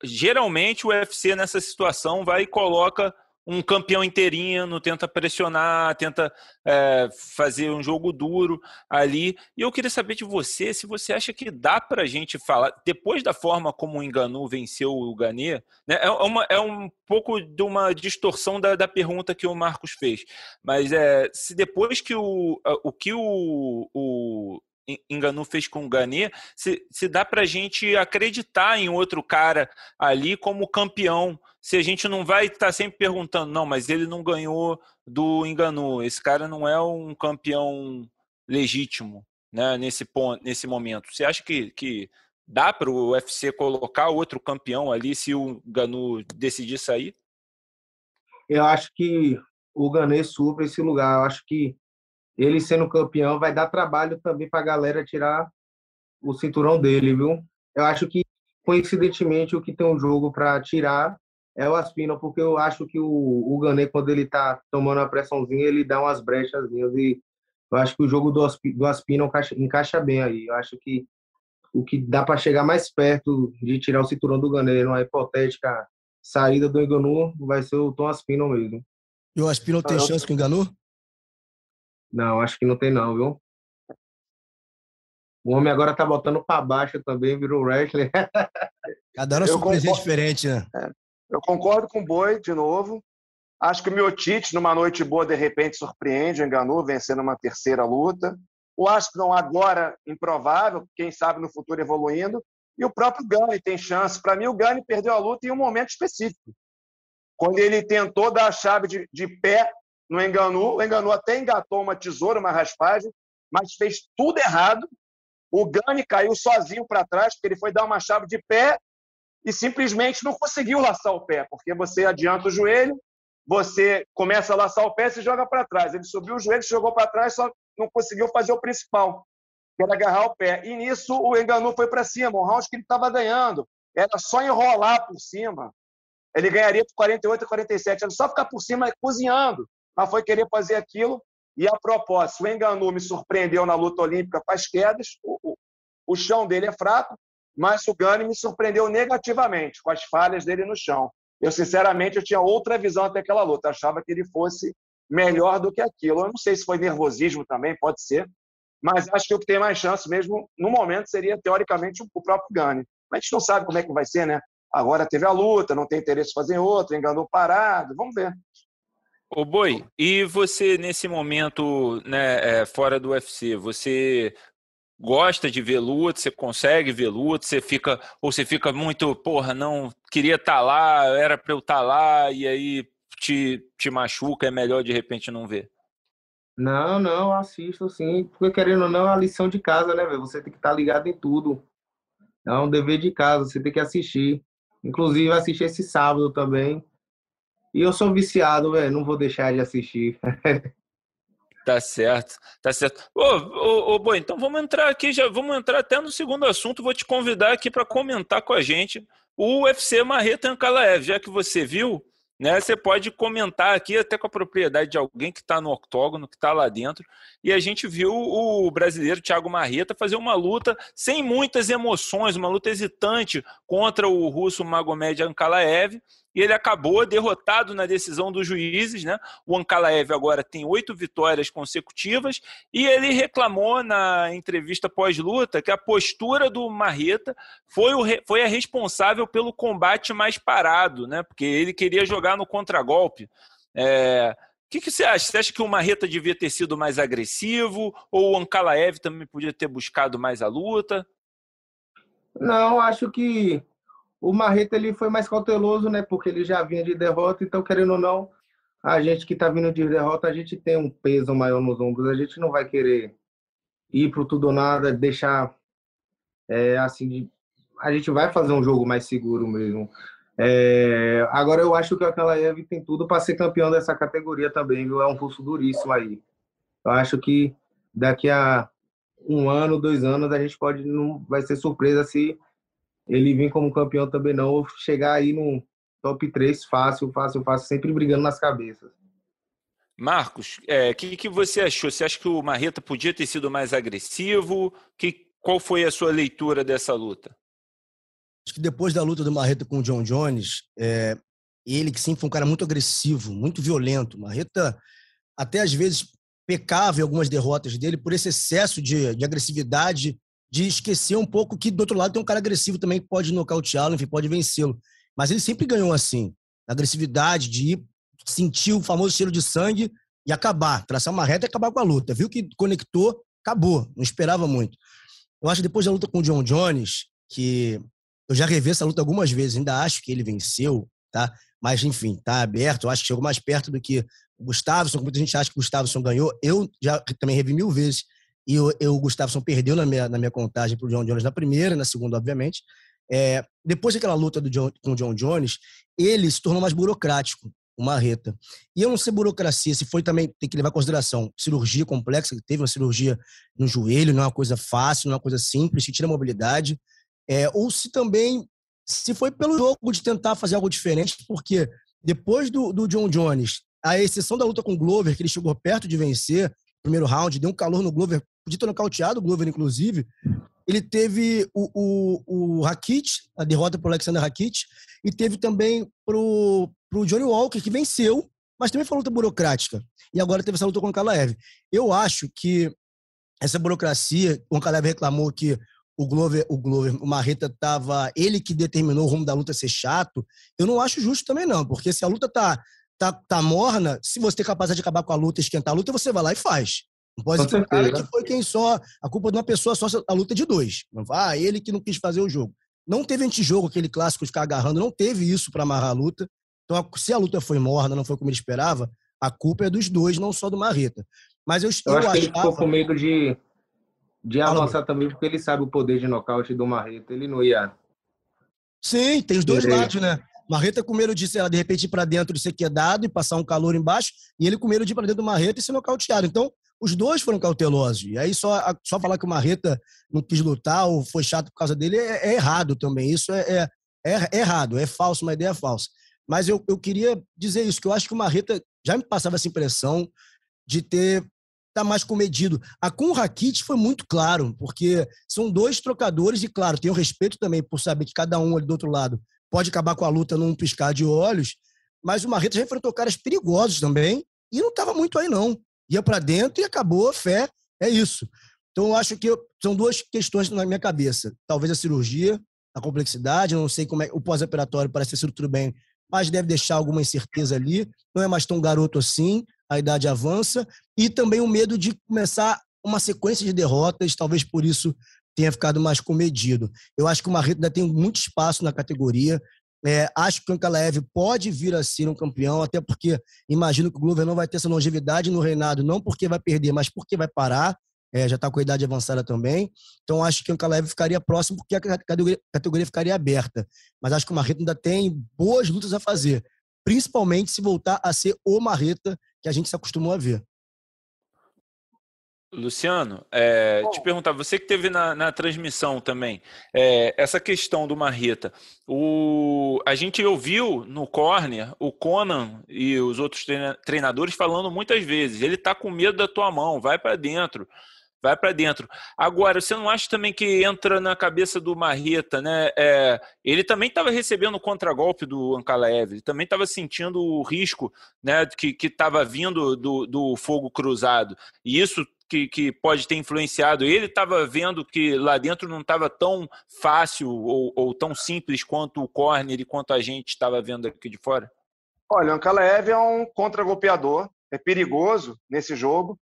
C: geralmente o UFC nessa situação vai e coloca um campeão interino, tenta pressionar, tenta é, fazer um jogo duro ali. E eu queria saber de você se você acha que dá para a gente falar, depois da forma como o Enganu venceu o Ganê, né, é, uma, é um pouco de uma distorção da, da pergunta que o Marcos fez. Mas é, se depois que o, o que o, o Enganu fez com o Ganê, se, se dá para a gente acreditar em outro cara ali como campeão, se a gente não vai estar tá sempre perguntando, não, mas ele não ganhou do Enganu, esse cara não é um campeão legítimo né, nesse, ponto, nesse momento. Você acha que, que dá para o UFC colocar outro campeão ali se o Ganu decidir sair?
D: Eu acho que o Ganê supra esse lugar. Eu acho que ele sendo campeão vai dar trabalho também para a galera tirar o cinturão dele, viu? Eu acho que, coincidentemente, o que tem um jogo para tirar é o Aspinall, porque eu acho que o, o Gané, quando ele tá tomando a pressãozinha, ele dá umas brechas e eu acho que o jogo do, do encaixa, encaixa bem aí. Eu acho que o que dá para chegar mais perto de tirar o cinturão do Gané numa hipotética saída do Enganu vai ser o Tom Aspino mesmo.
F: E o Aspino tem chance com o Enganu?
D: Não, acho que não tem não, viu? O homem agora tá botando para baixo também, virou wrestler.
F: Cada ano é um presente diferente, né?
E: Eu concordo com o Boi, de novo. Acho que o Miotite, numa noite boa, de repente surpreende, enganou, vencendo uma terceira luta. O Aspinall agora, improvável, quem sabe no futuro evoluindo. E o próprio Gani tem chance. Para mim, o Gani perdeu a luta em um momento específico. Quando ele tentou dar a chave de, de pé no Enganu, o Enganu até engatou uma tesoura, uma raspagem, mas fez tudo errado. O Gani caiu sozinho para trás, porque ele foi dar uma chave de pé e simplesmente não conseguiu laçar o pé, porque você adianta o joelho, você começa a laçar o pé e joga para trás. Ele subiu o joelho, jogou para trás, só não conseguiu fazer o principal, que era agarrar o pé. E nisso o Enganu foi para cima, um round que ele estava ganhando. Era só enrolar por cima. Ele ganharia por 48 a 47. Era só ficar por cima cozinhando. Mas foi querer fazer aquilo. E a propósito, o Enganu me surpreendeu na luta olímpica com as quedas. O, o, o chão dele é fraco, mas o Gani me surpreendeu negativamente com as falhas dele no chão. Eu, sinceramente, eu tinha outra visão até aquela luta. Achava que ele fosse melhor do que aquilo. Eu não sei se foi nervosismo também, pode ser, mas acho que o que tem mais chance mesmo, no momento, seria, teoricamente, o próprio Gani. Mas a gente não sabe como é que vai ser, né? Agora teve a luta, não tem interesse em fazer outra, enganou parado, vamos ver.
C: Ô Boi, e você nesse momento, né, é, fora do UFC, você gosta de ver luta, você consegue ver luta, você fica ou você fica muito, porra, não queria estar tá lá, era para eu estar tá lá e aí te, te machuca, é melhor de repente não ver.
D: Não, não, assisto sim, porque querendo ou não, é a lição de casa, né, velho? Você tem que estar tá ligado em tudo. É um dever de casa, você tem que assistir. Inclusive, assisti esse sábado também. E eu sou viciado, velho, não vou deixar de assistir.
C: Tá certo, tá certo. Ô, ô, ô, Boi, então vamos entrar aqui, já vamos entrar até no segundo assunto. Vou te convidar aqui para comentar com a gente o UFC Marreta Ankalaev, já que você viu, né? Você pode comentar aqui até com a propriedade de alguém que está no octógono, que está lá dentro. E a gente viu o brasileiro Thiago Marreta fazer uma luta sem muitas emoções, uma luta hesitante contra o russo Magomed Ankalaev e ele acabou derrotado na decisão dos juízes. Né? O Ankalaev agora tem oito vitórias consecutivas e ele reclamou na entrevista pós-luta que a postura do Marreta foi, o, foi a responsável pelo combate mais parado, né? porque ele queria jogar no contragolpe. É, o que, que, você acha? Você acha que o Marreta devia ter sido mais agressivo ou o Ankalaev também podia ter buscado mais a luta?
D: Não, acho que o Marreta ele foi mais cauteloso, né? Porque ele já vinha de derrota, então querendo ou não, a gente que está vindo de derrota, a gente tem um peso maior nos ombros. A gente não vai querer ir pro tudo ou nada, deixar é, assim, a gente vai fazer um jogo mais seguro mesmo. É... agora eu acho que o Akalaev tem tudo para ser campeão dessa categoria também, viu? É um russo duríssimo aí. Eu acho que daqui a um ano, dois anos, a gente pode não vai ser surpresa se ele vir como campeão também não, ou chegar aí no top 3 fácil, fácil, fácil, sempre brigando nas cabeças.
C: Marcos, o é, que, que você achou? Você acha que o Marreta podia ter sido mais agressivo? Que, qual foi a sua leitura dessa luta?
F: Acho que depois da luta do Marreta com o John Jones, é, ele que sempre foi um cara muito agressivo, muito violento. Marreta até às vezes pecava em algumas derrotas dele por esse excesso de, de agressividade de esquecer um pouco que do outro lado tem um cara agressivo também que pode nocauteá-lo, enfim, pode vencê-lo. Mas ele sempre ganhou assim, agressividade, de ir sentir o famoso cheiro de sangue e acabar, traçar uma reta e acabar com a luta. Viu que conectou, acabou, não esperava muito. Eu acho que depois da luta com o John Jones, que eu já revi essa luta algumas vezes, ainda acho que ele venceu, tá? Mas, enfim, tá aberto. Eu acho que chegou mais perto do que o Gustavo. Muita gente acha que o Gustavo ganhou. Eu já também revi mil vezes e o, o Gustafsson perdeu na minha, na minha contagem para o John Jones na primeira, na segunda, obviamente. É, depois daquela luta John, com o John Jones, ele se tornou mais burocrático, o Marreta. E eu não sei burocracia, se foi também, tem que levar em consideração, cirurgia complexa, que teve uma cirurgia no joelho, não é uma coisa fácil, não é uma coisa simples, que tira a mobilidade, é, ou se também, se foi pelo jogo de tentar fazer algo diferente, porque depois do, do John Jones, a exceção da luta com o Glover, que ele chegou perto de vencer, primeiro round, deu um calor no Glover, podia ter nocauteado o Glover, inclusive. ele teve o, o, o Rakit, a derrota para o Alexander Rakit, e teve também para o Johnny Walker, que venceu, mas também foi luta burocrática. E agora teve essa luta com o Kalaev. Eu acho que essa burocracia, o Kalaev reclamou que o Glover, o Glover, o Marreta tava, ele que determinou o rumo da luta ser chato. Eu não acho justo também não, porque se a luta tá tá, tá morna, se você tem capacidade de acabar com a luta, esquentar a luta, você vai lá e faz. Não pode ser um cara que foi quem só. A culpa de uma pessoa só a luta de dois. Ah, ele que não quis fazer o jogo. Não teve antijogo, aquele clássico de ficar agarrando, não teve isso para amarrar a luta. Então, se a luta foi morna, não foi como ele esperava, a culpa é dos dois, não só do Marreta. Mas eu,
D: eu, eu acho achava... que ele ficou com medo de, de avançar também, porque ele sabe o poder de nocaute do Marreta. Ele não ia.
F: Sim, tem os dois lados, né? Marreta com medo de, sei lá, de repente ir para dentro de ser quedado e passar um calor embaixo, e ele com medo de ir para dentro do Marreta e ser nocauteado. Então, os dois foram cautelosos. E aí só, só falar que o Marreta não quis lutar ou foi chato por causa dele é, é errado também. Isso é, é, é, é, errado, é falso, uma ideia falsa. Mas eu, eu queria dizer isso, que eu acho que o Marreta já me passava essa impressão de ter tá mais comedido. A com o Rakit foi muito claro, porque são dois trocadores e, claro, tenho respeito também por saber que cada um ali do outro lado pode acabar com a luta num piscar de olhos, mas o Marreta já enfrentou caras perigosos também e não estava muito aí, não ia para dentro e acabou, fé, é isso. Então, eu acho que eu, são duas questões na minha cabeça. Talvez a cirurgia, a complexidade, não sei como é. O pós-operatório parece ter sido tudo bem, mas deve deixar alguma incerteza ali. Não é mais tão garoto assim, a idade avança. E também o medo de começar uma sequência de derrotas, talvez por isso tenha ficado mais comedido. Eu acho que o Marreta ainda tem muito espaço na categoria. É, acho que o Ankalaev pode vir a ser um campeão, até porque imagino que o Glover não vai ter essa longevidade no reinado, não porque vai perder, mas porque vai parar. É, já está com a idade avançada também. Então acho que o Ankalaev ficaria próximo porque a categoria, categoria ficaria aberta. Mas acho que o Marreta ainda tem boas lutas a fazer, principalmente se voltar a ser o Marreta que a gente se acostumou a ver.
C: Luciano, é, te perguntar, você que teve na, na transmissão também, é, essa questão do Marreta, o, a gente ouviu no corner o Conan e os outros treinadores falando muitas vezes, ele tá com medo da tua mão, vai para dentro, vai para dentro. Agora, você não acha também que entra na cabeça do Marreta, né? É, ele também estava recebendo o contragolpe do Ankalaev, ele também estava sentindo o risco, né, que estava vindo do, do fogo cruzado. E isso que, que pode ter influenciado ele estava vendo que lá dentro não estava tão fácil ou, ou, tão simples quanto o corner e quanto a gente estava vendo aqui de fora?
E: Olha, o Ankalaev é um contragolpeador, é perigoso nesse jogo.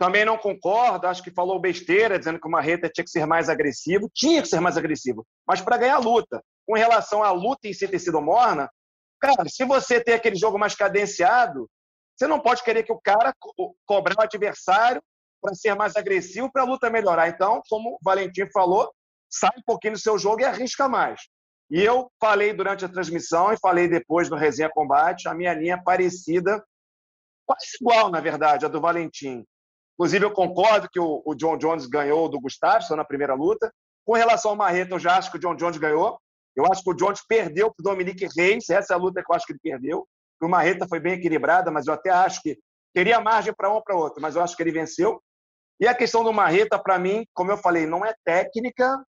E: Também não concordo, acho que falou besteira, dizendo que o Marreta tinha que ser mais agressivo. Tinha que ser mais agressivo, mas para ganhar a luta. Com relação à luta em si ter sido morna, cara, se você tem aquele jogo mais cadenciado, você não pode querer que o cara co cobrar o adversário para ser mais agressivo para a luta melhorar. Então, como o Valentim falou, sai um pouquinho do seu jogo e arrisca mais. E eu falei durante a transmissão e falei depois no Resenha Combate, a minha linha é parecida, quase igual, na verdade, a do Valentim. Inclusive, eu concordo que o, o John Jones ganhou do Gustavo na primeira luta. Com relação ao Marreta, eu já acho que o John Jones ganhou. Eu acho que o Jones perdeu para o Dominique Reis. Essa é a luta que eu acho que ele perdeu. O Marreta foi bem equilibrada, mas eu até acho que teria margem para um ou para outro, mas eu acho que ele venceu. E a questão do Marreta, para mim, como eu falei, não é técnica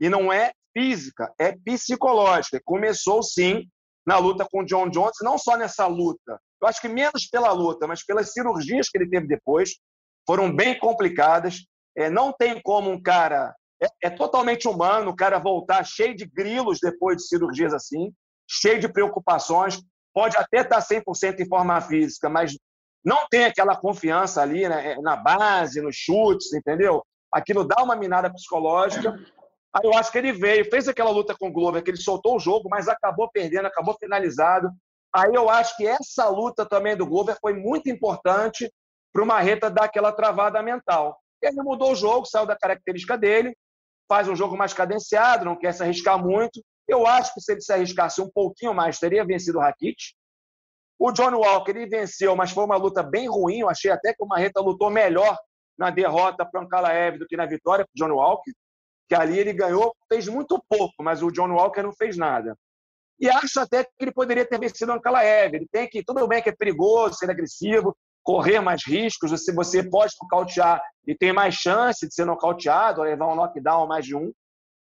E: e não é física, é psicológica. Começou, sim, na luta com o John Jones, não só nessa luta. Eu acho que menos pela luta, mas pelas cirurgias que ele teve depois, foram bem complicadas. É, não tem como um cara. É, é totalmente humano o cara voltar cheio de grilos depois de cirurgias assim, cheio de preocupações. Pode até estar 100% em forma física, mas não tem aquela confiança ali né, na base, nos chutes, entendeu? Aquilo dá uma minada psicológica. Aí eu acho que ele veio, fez aquela luta com o Glover, que ele soltou o jogo, mas acabou perdendo, acabou finalizado. Aí eu acho que essa luta também do Glover foi muito importante para o Marreta dar aquela travada mental. Ele mudou o jogo, saiu da característica dele, faz um jogo mais cadenciado, não quer se arriscar muito. Eu acho que se ele se arriscasse um pouquinho mais, teria vencido o Rakit. O John Walker ele venceu, mas foi uma luta bem ruim. Eu achei até que o Marreta lutou melhor na derrota para o Ankalaev do que na vitória para o John Walker, que ali ele ganhou, fez muito pouco, mas o John Walker não fez nada. E acho até que ele poderia ter vencido o Ankalaev. Ele tem que, tudo bem que é perigoso, ser agressivo, correr mais riscos, você, você pode nocautear e tem mais chance de ser nocauteado, ou levar um knockdown mais de um.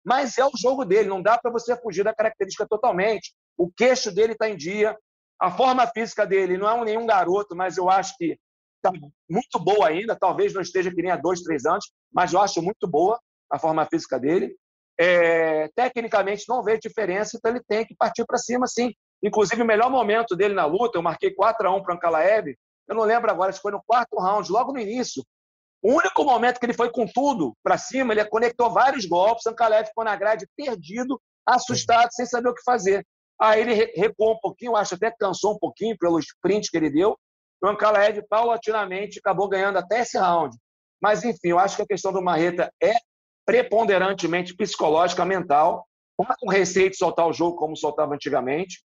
E: Mas é o jogo dele, não dá para você fugir da característica totalmente. O queixo dele está em dia, a forma física dele não é um, nenhum garoto, mas eu acho que está muito boa ainda. Talvez não esteja que nem há dois, três anos, mas eu acho muito boa a forma física dele. É, tecnicamente não vê diferença, então ele tem que partir para cima, sim. Inclusive, o melhor momento dele na luta, eu marquei 4 a 1 para o Ankalaev, eu não lembro agora se foi no quarto round, logo no início. O único momento que ele foi com tudo para cima, ele conectou vários golpes, Ankalaev ficou na grade perdido, assustado, sem saber o que fazer. Aí ele recuou um pouquinho, acho até cansou um pouquinho pelo sprint que ele deu. O Ankalaev, paulatinamente, acabou ganhando até esse round. Mas, enfim, eu acho que a questão do Marreta é preponderantemente psicológica, mental. Está com receio de soltar o jogo como soltava antigamente.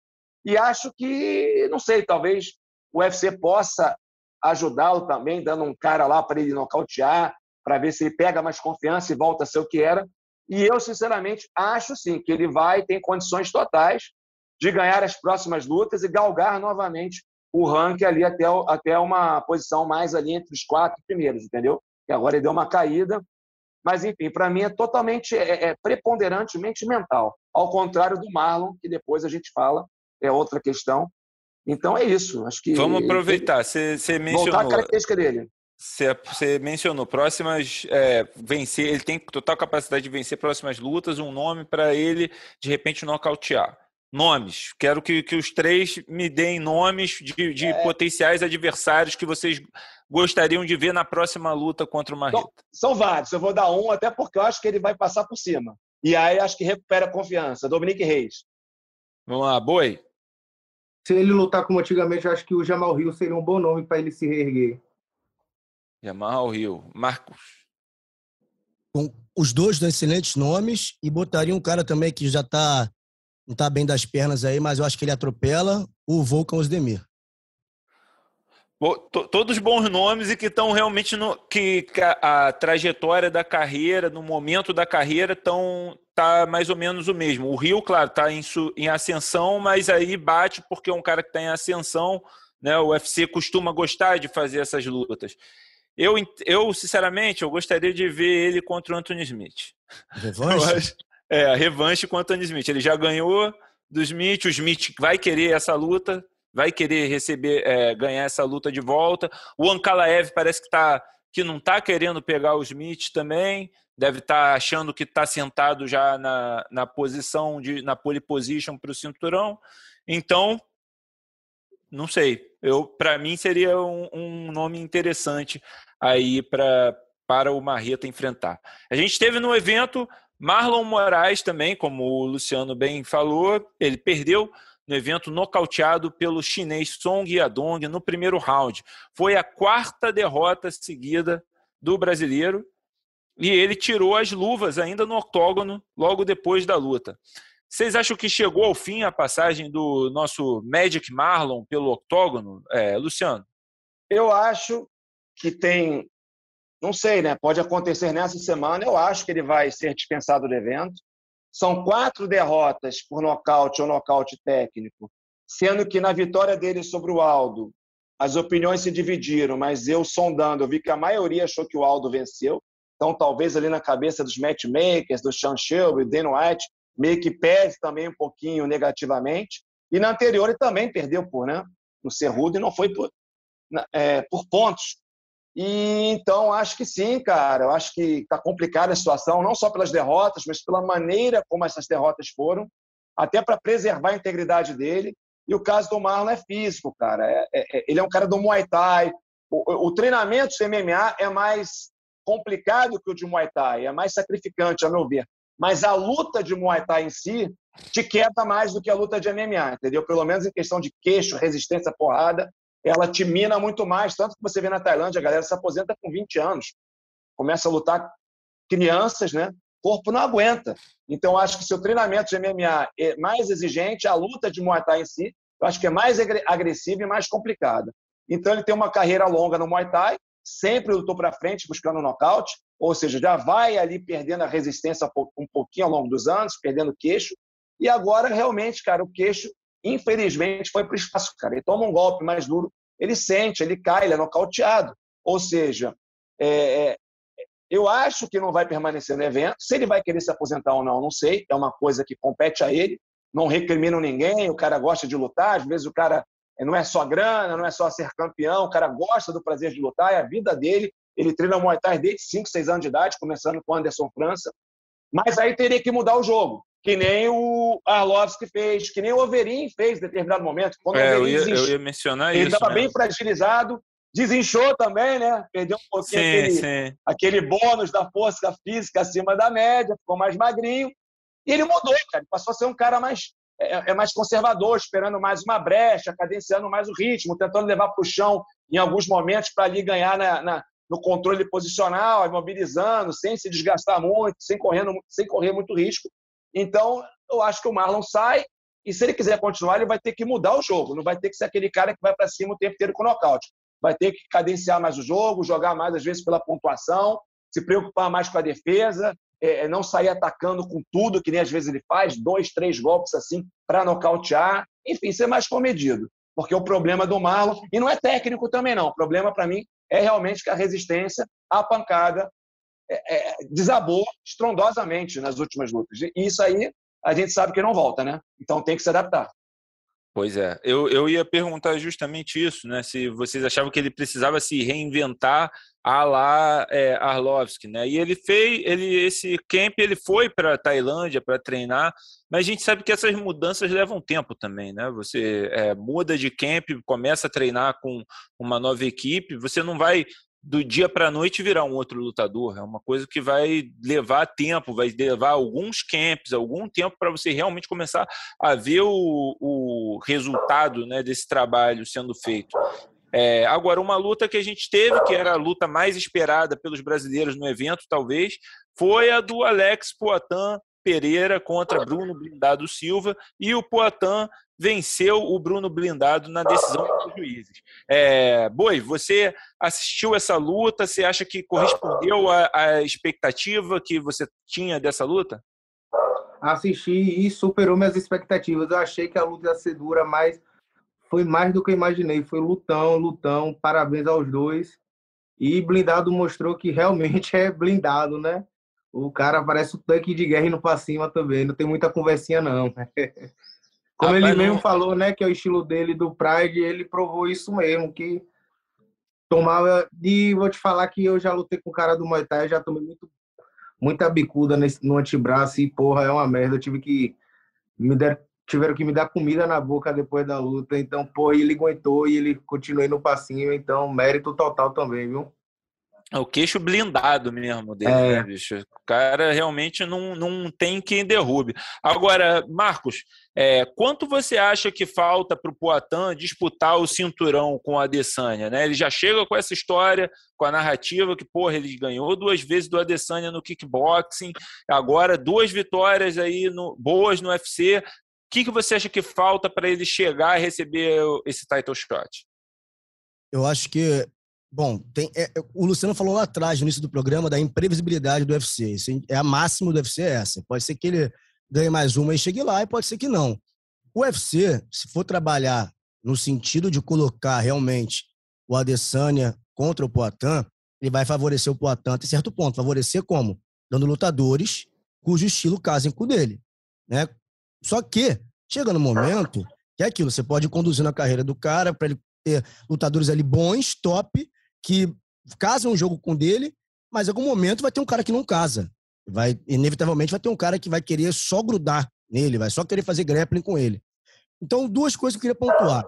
E: E acho que, não sei, talvez o UFC possa ajudá-lo também, dando um cara lá para ele nocautear, para ver se ele pega mais confiança e volta a ser o que era. E eu, sinceramente, acho sim que ele vai ter condições totais de ganhar as próximas lutas e galgar novamente o ranking ali até, até uma posição mais ali entre os quatro primeiros, entendeu? E agora ele deu uma caída. Mas, enfim, para mim é totalmente, é, é preponderantemente mental. Ao contrário do Marlon, que depois a gente fala, é outra questão. Então é isso. Acho que
C: Vamos aproveitar. Você, mencionou. Voltar
E: a característica dele.
C: Você, você mencionou próximas é, vencer. Ele tem total capacidade de vencer próximas lutas. Um nome para ele de repente nocautear. Nomes. Quero que, que os três me deem nomes de, de é... potenciais adversários que vocês gostariam de ver na próxima luta contra o Marreta.
E: São, são vários. Eu vou dar um, até porque eu acho que ele vai passar por cima. E aí acho que recupera a confiança. Dominique Reis.
C: Vamos lá, Boi.
D: Se ele lutar como antigamente, eu acho que o Jamal Rio seria um bom nome para ele se reerguer.
C: Jamal Rio. Marcos.
F: Com os dois dão excelentes nomes e botaria um cara também que já está não tá bem das pernas aí, mas eu acho que ele atropela o Volkan Osdemir.
C: Todos bons nomes e que estão realmente no que a trajetória da carreira, no momento da carreira, estão tá mais ou menos o mesmo. O Rio, claro, está em, em ascensão, mas aí bate porque é um cara que está em ascensão. Né? O UFC costuma gostar de fazer essas lutas. Eu, eu, sinceramente, eu gostaria de ver ele contra o Anthony Smith.
F: Revanche?
C: é, revanche com o Anthony Smith. Ele já ganhou do Smith, o Smith vai querer essa luta, vai querer receber, é, ganhar essa luta de volta. O Ankalaev parece que, tá, que não está querendo pegar o Smith também deve estar tá achando que está sentado já na, na posição de na pole position para o cinturão. Então, não sei. Eu para mim seria um, um, nome interessante aí para para o Marreta enfrentar. A gente teve no evento Marlon Moraes também, como o Luciano bem falou, ele perdeu no evento nocauteado pelo chinês Song Yadong no primeiro round. Foi a quarta derrota seguida do brasileiro e ele tirou as luvas ainda no octógono logo depois da luta. Vocês acham que chegou ao fim a passagem do nosso Magic Marlon pelo octógono, é, Luciano?
E: Eu acho que tem, não sei, né? Pode acontecer nessa semana. Eu acho que ele vai ser dispensado do evento. São quatro derrotas por nocaute ou nocaute técnico, sendo que na vitória dele sobre o Aldo, as opiniões se dividiram, mas eu sondando, eu vi que a maioria achou que o Aldo venceu. Então, talvez ali na cabeça dos matchmakers, do Sean Shelby, Dan White, meio que pese também um pouquinho negativamente. E na anterior ele também perdeu por, né? No Cerrudo e não foi por, é, por pontos. E então acho que sim, cara. Eu acho que está complicada a situação, não só pelas derrotas, mas pela maneira como essas derrotas foram, até para preservar a integridade dele. E o caso do Marlon é físico, cara. É, é, é ele é um cara do Muay Thai. O, o treinamento do MMA é mais complicado que o de Muay Thai, é mais sacrificante, a meu ver. Mas a luta de Muay Thai em si te queda mais do que a luta de MMA, entendeu? Pelo menos em questão de queixo, resistência, porrada, ela te mina muito mais. Tanto que você vê na Tailândia, a galera se aposenta com 20 anos. Começa a lutar crianças, né? O corpo não aguenta. Então, acho que seu treinamento de MMA é mais exigente, a luta de Muay Thai em si, eu acho que é mais agressiva e mais complicada. Então, ele tem uma carreira longa no Muay Thai, sempre lutou para frente buscando o nocaute, ou seja, já vai ali perdendo a resistência um pouquinho ao longo dos anos, perdendo o queixo, e agora realmente, cara, o queixo, infelizmente, foi para o espaço, cara. Ele toma um golpe mais duro, ele sente, ele cai, ele é nocauteado. Ou seja, é, é, eu acho que não vai permanecer no evento. Se ele vai querer se aposentar ou não, não sei. É uma coisa que compete a ele. Não recrimino ninguém. O cara gosta de lutar. Às vezes o cara é, não é só grana, não é só ser campeão. O cara gosta do prazer de lutar. É a vida dele. Ele treina Muay Thai desde 5, 6 anos de idade, começando com Anderson França. Mas aí teria que mudar o jogo que nem o Arlovski fez, que nem o Overin fez em determinado momento.
C: Quando é, eu, ia, eu ia mencionar
E: ele
C: isso.
E: Ele estava bem fragilizado, desinchou também, né? Perdeu um pouquinho sim, aquele, sim. aquele bônus da força física acima da média, ficou mais magrinho. E ele mudou, cara. Passou a ser um cara mais, é, é mais conservador, esperando mais uma brecha, cadenciando mais o ritmo, tentando levar para o chão em alguns momentos para ali ganhar na, na, no controle posicional, imobilizando, sem se desgastar muito, sem, correndo, sem correr muito risco. Então, eu acho que o Marlon sai e se ele quiser continuar, ele vai ter que mudar o jogo. Não vai ter que ser aquele cara que vai para cima o tempo inteiro com nocaute. Vai ter que cadenciar mais o jogo, jogar mais, às vezes, pela pontuação, se preocupar mais com a defesa, é, é não sair atacando com tudo, que nem às vezes ele faz, dois, três golpes assim para nocautear. Enfim, ser mais comedido. Porque o problema do Marlon, e não é técnico também não, o problema para mim é realmente que a resistência à pancada é, é, desabou estrondosamente nas últimas lutas. E isso aí a gente sabe que não volta, né? Então tem que se adaptar.
C: Pois é, eu, eu ia perguntar justamente isso, né? Se vocês achavam que ele precisava se reinventar a lá é, Arlovski, né? E ele fez, ele esse camp ele foi para Tailândia para treinar, mas a gente sabe que essas mudanças levam tempo também, né? Você é, muda de camp, começa a treinar com uma nova equipe, você não vai do dia para a noite virar um outro lutador. É uma coisa que vai levar tempo, vai levar alguns camps, algum tempo para você realmente começar a ver o, o resultado né, desse trabalho sendo feito. É, agora, uma luta que a gente teve, que era a luta mais esperada pelos brasileiros no evento, talvez, foi a do Alex Poitin Pereira contra Bruno Blindado Silva e o Poitin venceu o Bruno Blindado na decisão dos juízes. É, Boi, você assistiu essa luta? Você acha que correspondeu à, expectativa que você tinha dessa luta?
D: Assisti e superou minhas expectativas. Eu achei que a luta ia ser dura, mas foi mais do que eu imaginei. Foi lutão, lutão. Parabéns aos dois. E blindado mostrou que realmente é blindado, né? O cara parece um tanque de guerra indo pra cima também. Não tem muita conversinha, não. Como Rapaz, ele mesmo não... falou, né, que é o estilo dele do Pride, ele provou isso mesmo, que tomava. E vou te falar que eu já lutei com o cara do Muay Thai, já tomei muito, muita bicuda nesse, no antebraço e, porra, é uma merda. Eu tive que. Me der, tiveram que me dar comida na boca depois da luta. Então, porra, ele aguentou e ele continuou no passinho. Então, mérito total também, viu?
C: É o queixo blindado mesmo dele, é. né, bicho? O cara realmente não, não tem quem derrube. Agora, Marcos, é, quanto você acha que falta para o Poitin disputar o cinturão com a Adesanya? Né? Ele já chega com essa história, com a narrativa que, porra, ele ganhou duas vezes do Adesanya no kickboxing, agora duas vitórias aí no, boas no UFC. O que, que você acha que falta para ele chegar e receber esse title shot?
F: Eu acho que Bom, tem, é, é, o Luciano falou lá atrás, no início do programa, da imprevisibilidade do UFC. Isso é a máxima do UFC é essa. Pode ser que ele ganhe mais uma e chegue lá, e pode ser que não. O UFC, se for trabalhar no sentido de colocar realmente o Adesanya contra o Poitin, ele vai favorecer o Poitin até certo ponto. Favorecer como? Dando lutadores cujo estilo casem com o dele. Né? Só que chega no momento que é aquilo, você pode ir conduzindo a carreira do cara para ele ter lutadores ali bons, top, que casam um jogo com dele, mas em algum momento vai ter um cara que não casa. Vai, inevitavelmente vai ter um cara que vai querer só grudar nele, vai só querer fazer grappling com ele. Então, duas coisas que eu queria pontuar.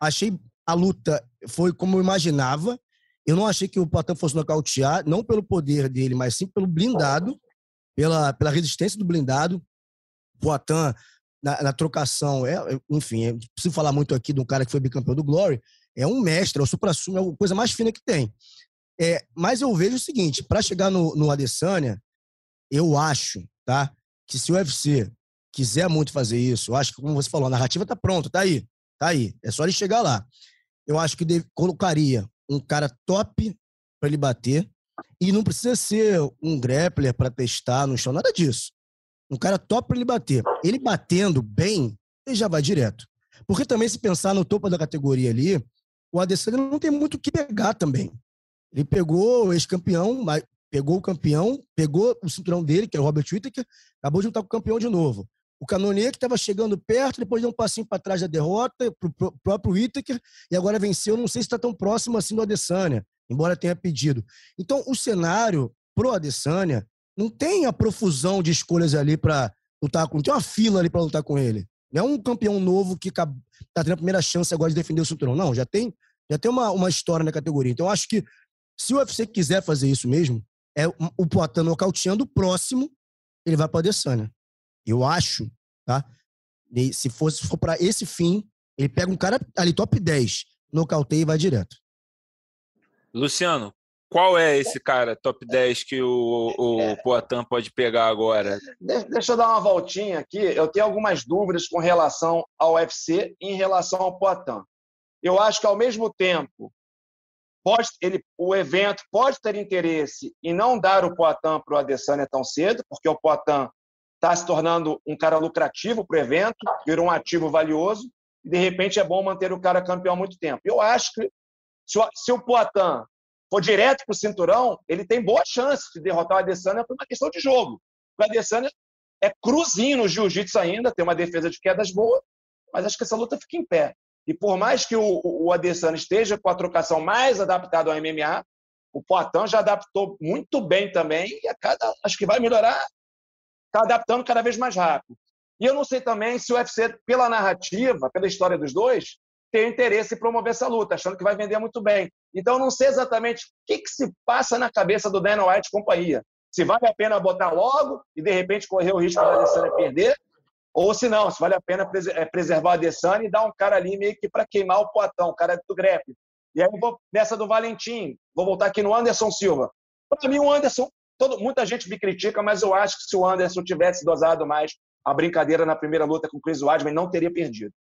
F: Achei a luta foi como eu imaginava. Eu não achei que o Poitin fosse nocautear, não pelo poder dele, mas sim pelo blindado, pela, pela resistência do blindado. Poitin, na, na trocação, é, enfim, eu preciso falar muito aqui de um cara que foi bicampeão do Glory, é um mestre, é o supra-sumo, é a coisa mais fina que tem. É, mas eu vejo o seguinte, para chegar no, no Adesanya, eu acho, tá? Que se o UFC quiser muito fazer isso, eu acho que, como você falou, a narrativa tá pronta, tá aí, tá aí. É só ele chegar lá. Eu acho que deve, colocaria um cara top para ele bater e não precisa ser um grappler para testar no chão, nada disso. Um cara top para ele bater. Ele batendo bem, ele já vai direto. Porque também se pensar no topo da categoria ali, o Adesanya não tem muito o que pegar também. Ele pegou o ex-campeão, pegou o campeão, pegou o cinturão dele, que é o Robert Whittaker, acabou de lutar com o campeão de novo. O Canonier, que estava chegando perto, depois deu um passinho para trás da derrota, para o próprio Whittaker, e agora venceu. Não sei se está tão próximo assim do Adesanya, embora tenha pedido. Então, o cenário pro Adesanya não tem a profusão de escolhas ali para lutar com. Tem uma fila ali para lutar com ele. Não é um campeão novo que está tendo a primeira chance agora de defender o cinturão. Não, já tem, já tem uma, uma história na categoria. Então, acho que se o UFC quiser fazer isso mesmo, é o Poitin nocauteando o próximo, ele vai para a Adesanya. Eu acho, tá? E se, fosse, se for para esse fim, ele pega um cara ali top 10, nocauteia e vai direto.
C: Luciano, qual é esse cara top 10 que o, o Poitin pode pegar agora?
E: Deixa eu dar uma voltinha aqui. Eu tenho algumas dúvidas com relação ao UFC e em relação ao Poitin. Eu acho que, ao mesmo tempo, pode, ele, o evento pode ter interesse em não dar o Poitin para o Adesanya tão cedo, porque o Poitin está se tornando um cara lucrativo para o evento, virou um ativo valioso, e de repente é bom manter o cara campeão há muito tempo. Eu acho que se o, se Poitin for direto para o cinturão, ele tem boa chance de derrotar o Adesanya por uma questão de jogo. O Adesanya é cruzinho no jiu-jitsu ainda, tem uma defesa de quedas boa, mas acho que essa luta fica em pé. E por mais que o, o Adesanya esteja com a trocação mais adaptada ao MMA, o Poitin já adaptou muito bem também e a cada, acho que vai melhorar, está adaptando cada vez mais rápido. E eu não sei também se o UFC, pela narrativa, pela história dos dois, tem interesse em promover essa luta, achando que vai vender muito bem. Então, eu não sei exatamente o que, que se passa na cabeça do Dana White e companhia. Se vale a pena botar logo e, de repente, correr o risco da Adesanya perder, ou se não, se vale a pena é, preservar a Adesanya e dar um cara ali meio que para queimar o potão, o cara do grepe. E aí vou nessa do Valentim, vou voltar aqui no Anderson Silva. Para mim, o Anderson, todo, muita gente me critica, mas eu acho que se o Anderson tivesse dosado mais a brincadeira na primeira luta com o Chris Weidman, não teria perdido.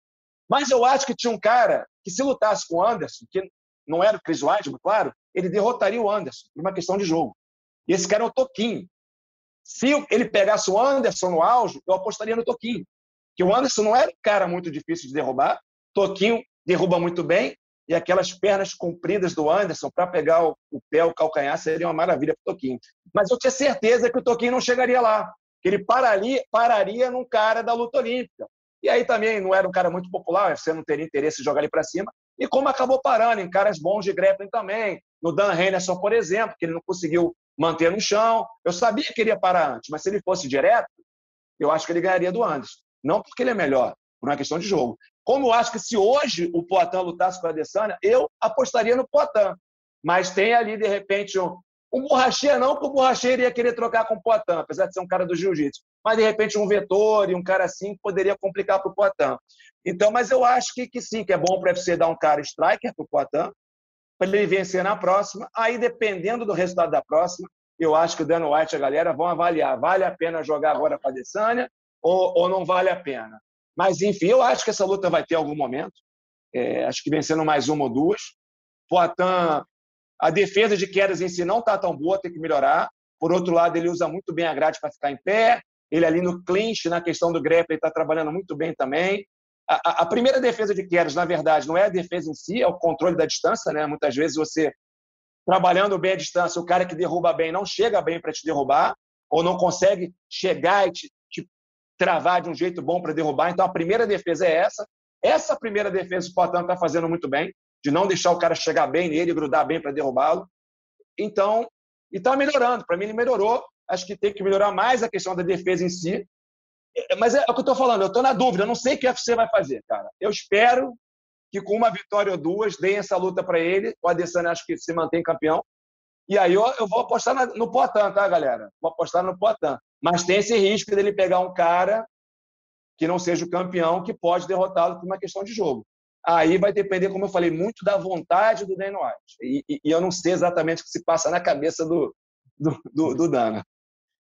E: Mas eu acho que tinha um cara que, se lutasse com o Anderson, que não era o Chris Weidman, claro, ele derrotaria o Anderson, por uma questão de jogo. E esse cara é o Toquinho. Se ele pegasse o Anderson no auge, eu apostaria no Toquinho. Que o Anderson não era um cara muito difícil de derrubar. Toquinho derruba muito bem. E aquelas pernas compridas do Anderson para pegar o, pé, o calcanhar, seria uma maravilha para o Toquinho. Mas eu tinha certeza que o Toquinho não chegaria lá. Que ele pararia, pararia num cara da luta olímpica. E aí também não era um cara muito popular, você não teria interesse em jogar ele para cima. E como acabou parando em caras bons de grappling também, no Dan Henderson, por exemplo, que ele não conseguiu manter no chão. Eu sabia que ele ia parar antes, mas se ele fosse direto, eu acho que ele ganharia do Anderson. Não porque ele é melhor, por uma questão de jogo. Como eu acho que se hoje o Poitin lutasse com a Adesanya, eu apostaria no Poitin. Mas tem ali, de repente, um, um borracheiro, não que o borracheiro ia querer trocar com o Poitin, apesar de ser um cara do jiu-jitsu. Mas, de repente, um vetor e um cara assim poderia complicar para o Poitin. Então, mas eu acho que, que sim, que é bom para o UFC dar um cara striker para o Poitin, para ele vencer na próxima. Aí, dependendo do resultado da próxima, eu acho que o Dana White e a galera vão avaliar. Vale a pena jogar agora com a Adesanya ou, ou não vale a pena? Mas, enfim, eu acho que essa luta vai ter algum momento. É, acho que vencendo mais uma ou duas. Poitin, a defesa de quedas em si não está tão boa, tem que melhorar. Por outro lado, ele usa muito bem a grade para ficar em pé. Ele ali no clinch, na questão do grappling, está trabalhando muito bem também a, a, primeira defesa de quedas, na verdade, não é a defesa em si, é o controle da distância, né? Muitas vezes você trabalhando bem a distância, o cara que derruba bem não chega bem para te derrubar ou não consegue chegar e te, te travar de um jeito bom para derrubar. Então a primeira defesa é essa. Essa primeira defesa o Poitin está fazendo muito bem, de não deixar o cara chegar bem nele, grudar bem para derrubá-lo. Então, e está melhorando. Para mim ele melhorou. Acho que tem que melhorar mais a questão da defesa em si mas é o que eu estou falando, eu estou na dúvida, eu não sei o que o UFC vai fazer, cara. Eu espero que com uma vitória ou duas deem essa luta para ele. O Adesanya acho que se mantém campeão. E aí eu, eu vou apostar no Poitin, tá, galera? Vou apostar no Poitin. Mas tem esse risco dele pegar um cara que não seja o campeão, que pode derrotá-lo por uma questão de jogo. Aí vai depender, como eu falei, muito da vontade do Dana White. E, e, e eu não sei exatamente o que se passa na cabeça do, do, do, do Dana.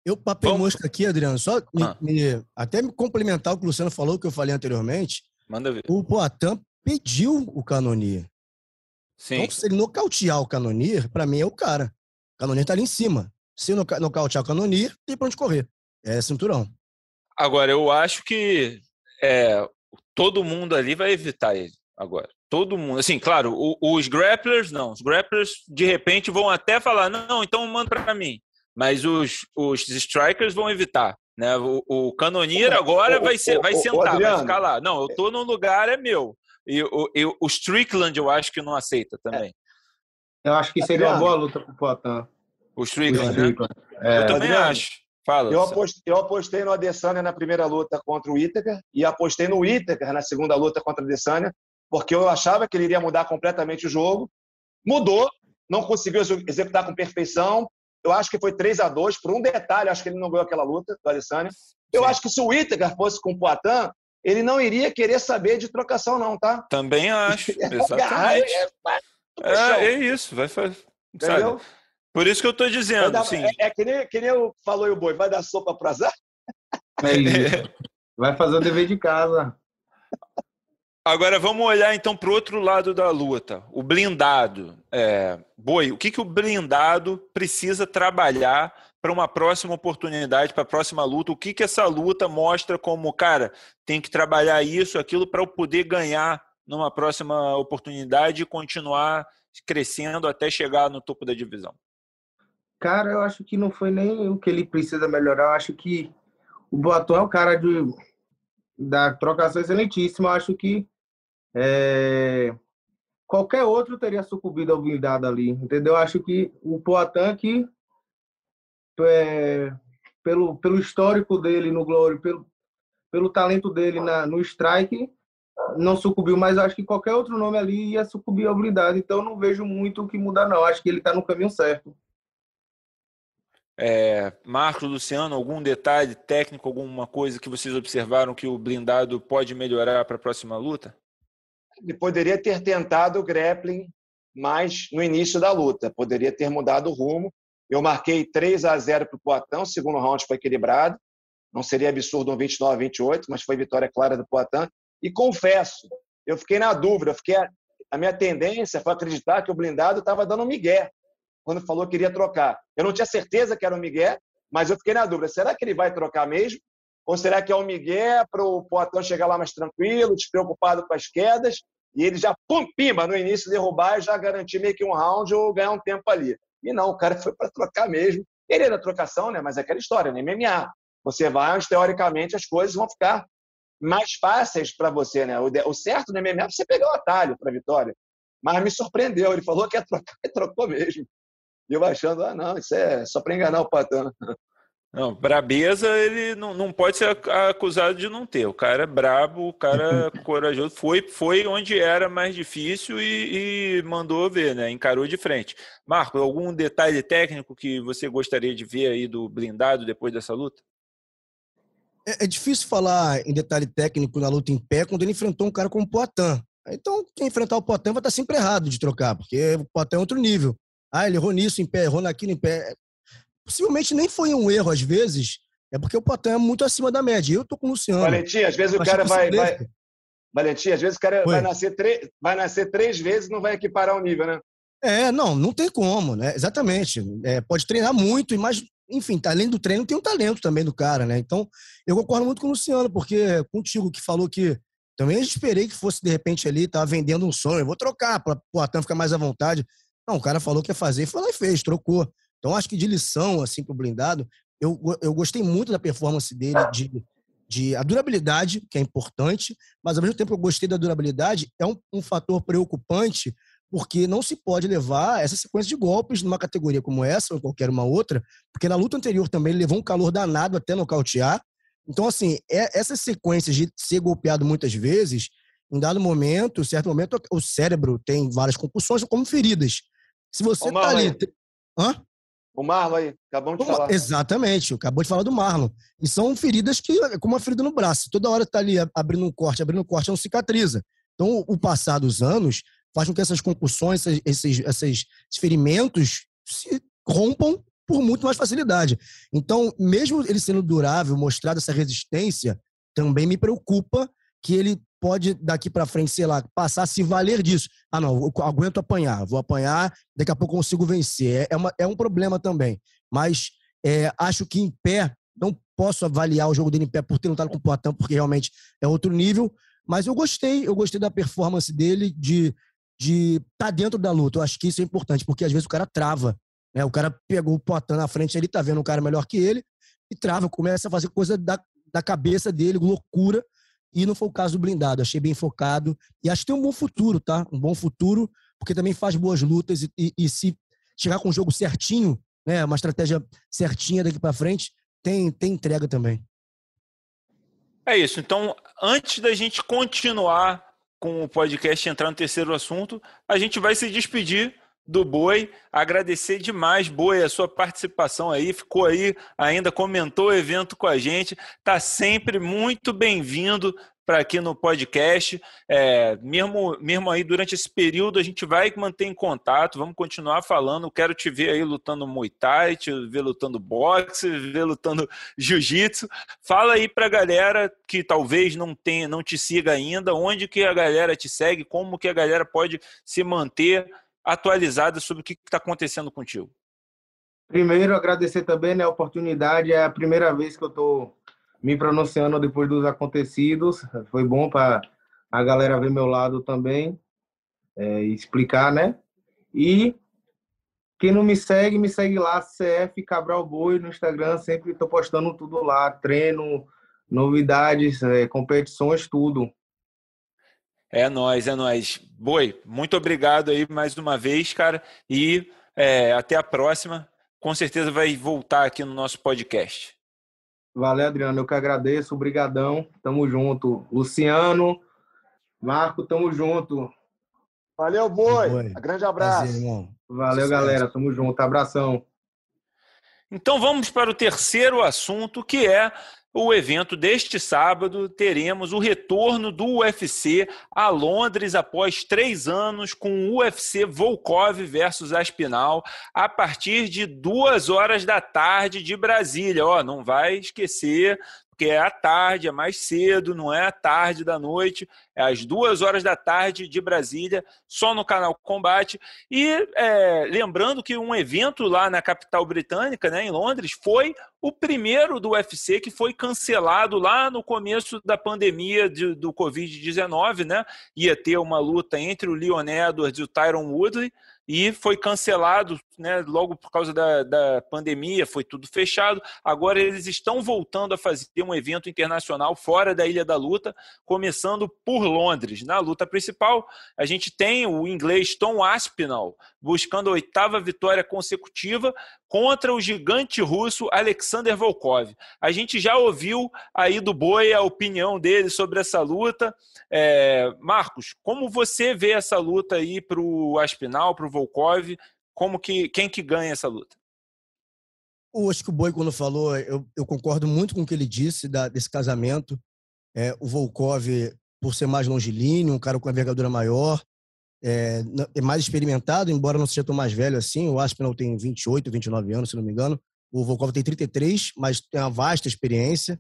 F: Eu papei Vamos... mosca aqui, Adriano, só me, ah. me, até me complementar o que o Luciano falou, que eu falei anteriormente.
C: Manda ver.
F: O Poitin pediu o Canonier. Sim. Então, se ele nocautear o Canonier, para mim é o cara. O Canonier tá ali em cima. Se nocautear o Canonier, tem pra onde correr. É cinturão.
C: Agora, eu acho que é, todo mundo ali vai evitar ele. agora. Todo mundo. Assim, claro, os grapplers não. Os grapplers, de repente, vão até falar: não, então manda para mim. Mas os, os strikers vão evitar. Né? O, o canoniro agora vai, ser, vai sentar, vai ficar lá. Não, eu tô no lugar, é meu. E o, e o Strickland eu acho que não aceita também.
D: Eu acho que seria uma boa luta pro Poitin.
C: O Strickland, o Strickland. Né? É. Eu também Adriano, acho. Fala,
E: eu, apostei, eu apostei no Adesanya na primeira luta contra o Itaker e apostei no Itaker na segunda luta contra o Adesanya, porque eu achava que ele iria mudar completamente o jogo. Mudou, não conseguiu executar com perfeição. Eu acho que foi 3 a 2 por um detalhe, acho que ele não ganhou aquela luta do Adesanya. Eu Sim. acho que se o Itaker fosse com o Poitin, ele não iria querer saber de trocação não, tá?
C: Também acho, exatamente. É, é, é, isso, vai fazer. Entendeu? Sabe? Por isso que eu estou dizendo.
E: Dar,
C: assim.
E: é, é, que, nem, que nem eu falou o boi, vai dar sopa para azar?
D: É isso. Vai fazer o dever de casa.
C: Agora vamos olhar então para o outro lado da luta, o blindado. É, boi, o que, que o blindado precisa trabalhar para uma próxima oportunidade, para a próxima luta? O que, que essa luta mostra como, cara, tem que trabalhar isso, aquilo para eu poder ganhar numa próxima oportunidade e continuar crescendo até chegar no topo da divisão?
D: Cara, eu acho que não foi nem o que ele precisa melhorar. Eu acho que o Boatão é um cara de, da trocação excelentíssima. Eu acho que é, qualquer outro teria sucumbido ao blindado ali, entendeu? Eu acho que o Poatan que é, pelo, pelo histórico dele no Glory, pelo, pelo talento dele na, no strike, não sucumbiu, mas acho que qualquer outro nome ali ia sucumbir ao blindado. Então não vejo muito o que mudar, não. Acho que ele está no caminho certo.
C: É, Marcos, Luciano, algum detalhe técnico, alguma coisa que vocês observaram que o blindado pode melhorar para a próxima luta?
E: Ele poderia ter tentado o grappling mais no início da luta, poderia ter mudado o rumo. Eu marquei 3 a 0 para o Poitin, segundo round foi equilibrado. Não seria absurdo um 29 a 28, mas foi vitória clara do Poitin. E confesso, eu fiquei na dúvida, fiquei a minha tendência foi acreditar que o blindado estava dando um migué quando falou que iria trocar. Eu não tinha certeza que era o Miguel, mas eu fiquei na dúvida: será que ele vai trocar mesmo? Ou será que é o Miguel para o Poatão chegar lá mais tranquilo, despreocupado com as quedas, e ele já, pum, pimba, no início derrubar e já garantir meio que um round ou ganhar um tempo ali? E não, o cara foi para trocar mesmo. Ele era trocação, né? mas é aquela história, no MMA. Você vai, mas teoricamente as coisas vão ficar mais fáceis para você. Né? O certo no MMA é você pegar o atalho para vitória. Mas me surpreendeu, ele falou que ia trocar e trocou mesmo. E eu achando, ah, não, isso é só para enganar o Patano.
C: Não, brabeza ele não, não pode ser acusado de não ter. O cara é brabo, o cara é corajoso. Foi, foi onde era mais difícil e, e, mandou ver, né? Encarou de frente. Marco, algum detalhe técnico que você gostaria de ver aí do blindado depois dessa luta?
F: É, é difícil falar em detalhe técnico na luta em pé quando ele enfrentou um cara como o Poitin. Então, quem enfrentar o Poitin vai estar sempre errado de trocar, porque o Poitin é outro nível. Ah, ele errou nisso em pé, errou naquilo em pé. Possivelmente nem foi um erro às vezes, é porque o Poitin é muito acima da média. Eu tô com o Luciano.
E: Valentim, às vezes o cara vai, vai... Valentim, às vezes o cara vai nascer, tre... vai nascer três vezes e não vai equiparar o nível, né?
F: É, não, não tem como, né? Exatamente. É, pode treinar muito, mas, enfim, tá, além do treino, tem um talento também do cara, né? Então, eu concordo muito com o Luciano, porque contigo que falou que também esperei que fosse, de repente, ali, tava vendendo um sonho. Eu vou trocar para o Poitin ficar mais à vontade. Não, o cara falou que ia fazer, foi lá e fez, trocou. Então, acho que de lição, assim, pro blindado, eu, eu gostei muito da performance dele, de, de a durabilidade, que é importante, mas ao mesmo tempo eu gostei da durabilidade, é um, um fator preocupante, porque não se pode levar essa sequência de golpes numa categoria como essa ou qualquer uma outra, porque na luta anterior também ele levou um calor danado até nocautear. Então, assim, é, essas sequências de ser golpeado muitas vezes, em dado momento, em certo momento, o cérebro tem várias concussões como feridas. Se você tá ali.
E: Hã? O Marlon aí, acabamos de falar.
F: Exatamente, acabou de falar do Marlon. E são feridas que, como uma ferida no braço, toda hora tá ali abrindo um corte, abrindo um corte, não cicatriza. Então, o passar dos anos faz com que essas concussões, esses, esses ferimentos se rompam por muito mais facilidade. Então, mesmo ele sendo durável, mostrado essa resistência, também me preocupa que ele pode daqui para frente, sei lá, passar a se valer disso. Ah, não, aguento apanhar, vou apanhar, daqui a pouco consigo vencer. É, é, uma, é um problema também. Mas é, acho que em pé, não posso avaliar o jogo dele em pé por ter lutado com o Poitin, porque realmente é outro nível. Mas eu gostei, eu gostei da performance dele de de estar tá dentro da luta. Eu acho que isso é importante, porque às vezes o cara trava. Né? O cara pegou o Potan na frente, ele tá vendo um cara melhor que ele e trava, começa a fazer coisa da, da cabeça dele, loucura. E não foi o caso do blindado. Achei bem focado. E acho que tem um bom futuro, tá? Um bom futuro, porque também faz boas lutas e, e, e se chegar com o jogo certinho, né? Uma estratégia certinha daqui para frente, tem, tem entrega também.
C: É isso. Então, antes da gente continuar com o podcast entrar no terceiro assunto, a gente vai se despedir do Boi, agradecer demais, Boi, a sua participação aí, ficou aí, ainda comentou o evento com a gente, tá sempre muito bem-vindo para aqui no podcast. É, mesmo, mesmo aí durante esse período, a gente vai manter em contato, vamos continuar falando. Quero te ver aí lutando Muay Thai, te ver lutando boxe, ver lutando jiu-jitsu. Fala aí para a galera que talvez não tenha, não te siga ainda, onde que a galera te segue, como que a galera pode se manter atualizada sobre o que está acontecendo contigo.
D: Primeiro, agradecer também né, a oportunidade. É a primeira vez que eu estou me pronunciando depois dos acontecidos. Foi bom para a galera ver meu lado também, é, explicar, né? E quem não me segue, me segue lá, CF Cabral Boi no Instagram. Sempre estou postando tudo lá, treino, novidades, é, competições, tudo.
C: É nós, é nós. Boi, muito obrigado aí mais uma vez, cara. E é, até a próxima. Com certeza vai voltar aqui no nosso podcast.
D: Valeu, Adriano. Eu que agradeço. Obrigadão. Tamo junto. Luciano, Marco, tamo junto.
E: Valeu, boi. boi. Grande abraço.
D: Prazer, Valeu, galera. Tamo junto. Abração.
C: Então vamos para o terceiro assunto, que é o evento deste sábado. Teremos o retorno do UFC a Londres após três anos com o UFC Volkov versus Aspinal a partir de duas horas da tarde de Brasília. Ó, não vai esquecer porque é à tarde, é mais cedo, não é à tarde da noite, é às duas horas da tarde de Brasília, só no canal Combate. E é, lembrando que um evento lá na capital britânica, né, em Londres, foi o primeiro do UFC que foi cancelado lá no começo da pandemia de, do Covid-19, né? Ia ter uma luta entre o Leon Edwards e o Tyron Woodley e foi cancelado, né, logo por causa da, da pandemia, foi tudo fechado. Agora eles estão voltando a fazer um evento internacional fora da Ilha da Luta, começando por Londres. Na luta principal, a gente tem o inglês Tom Aspinall buscando a oitava vitória consecutiva contra o gigante russo Alexander Volkov. A gente já ouviu aí do Boi a opinião dele sobre essa luta. É, Marcos, como você vê essa luta aí para o Aspinal, para o Volkov? Como que quem que ganha essa luta?
F: Eu acho que o Boi, quando falou, eu, eu concordo muito com o que ele disse da, desse casamento. É, o Volkov, por ser mais longilíneo, um cara com envergadura maior, é, é, mais experimentado, embora não seja tão mais velho assim. O Aspinall tem 28, 29 anos, se não me engano. O Volkov tem 33, mas tem uma vasta experiência.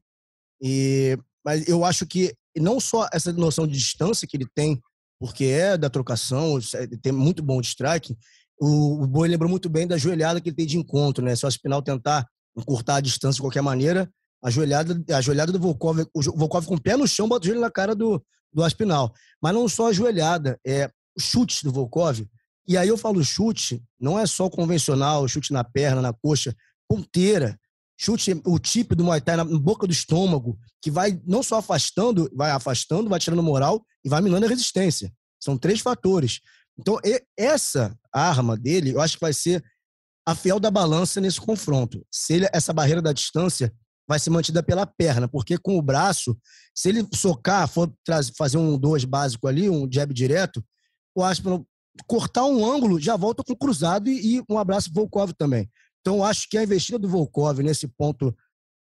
F: E, mas eu acho que não só essa noção de distância que ele tem, porque é da trocação, tem muito bom de strike, o, o Boi lembrou muito bem da joelhada que ele tem de encontro, né? Se o Aspinal tentar encurtar a distância de qualquer maneira, a joelhada, a joelhada do Volkov, o Volkov com o pé no chão, bota o joelho na cara do, do Aspinal. Mas não só a joelhada, é o chute do Volkov. E aí eu falo chute, não é só convencional, chute na perna, na coxa, ponteira. Chute, o tipo do Muay Thai na boca do estômago, que vai não só afastando, vai afastando, vai tirando moral e vai minando a resistência. São três fatores. Então, essa arma dele, eu acho que vai ser a fiel da balança nesse confronto. Se ele, essa barreira da distância vai ser mantida pela perna, porque com o braço, se ele socar, for fazer um dois básico ali, um jab direto, o Aspinall cortar um ângulo, já volta com cruzado e, e um abraço Volkov também. Então, acho que a investida do Volkov nesse ponto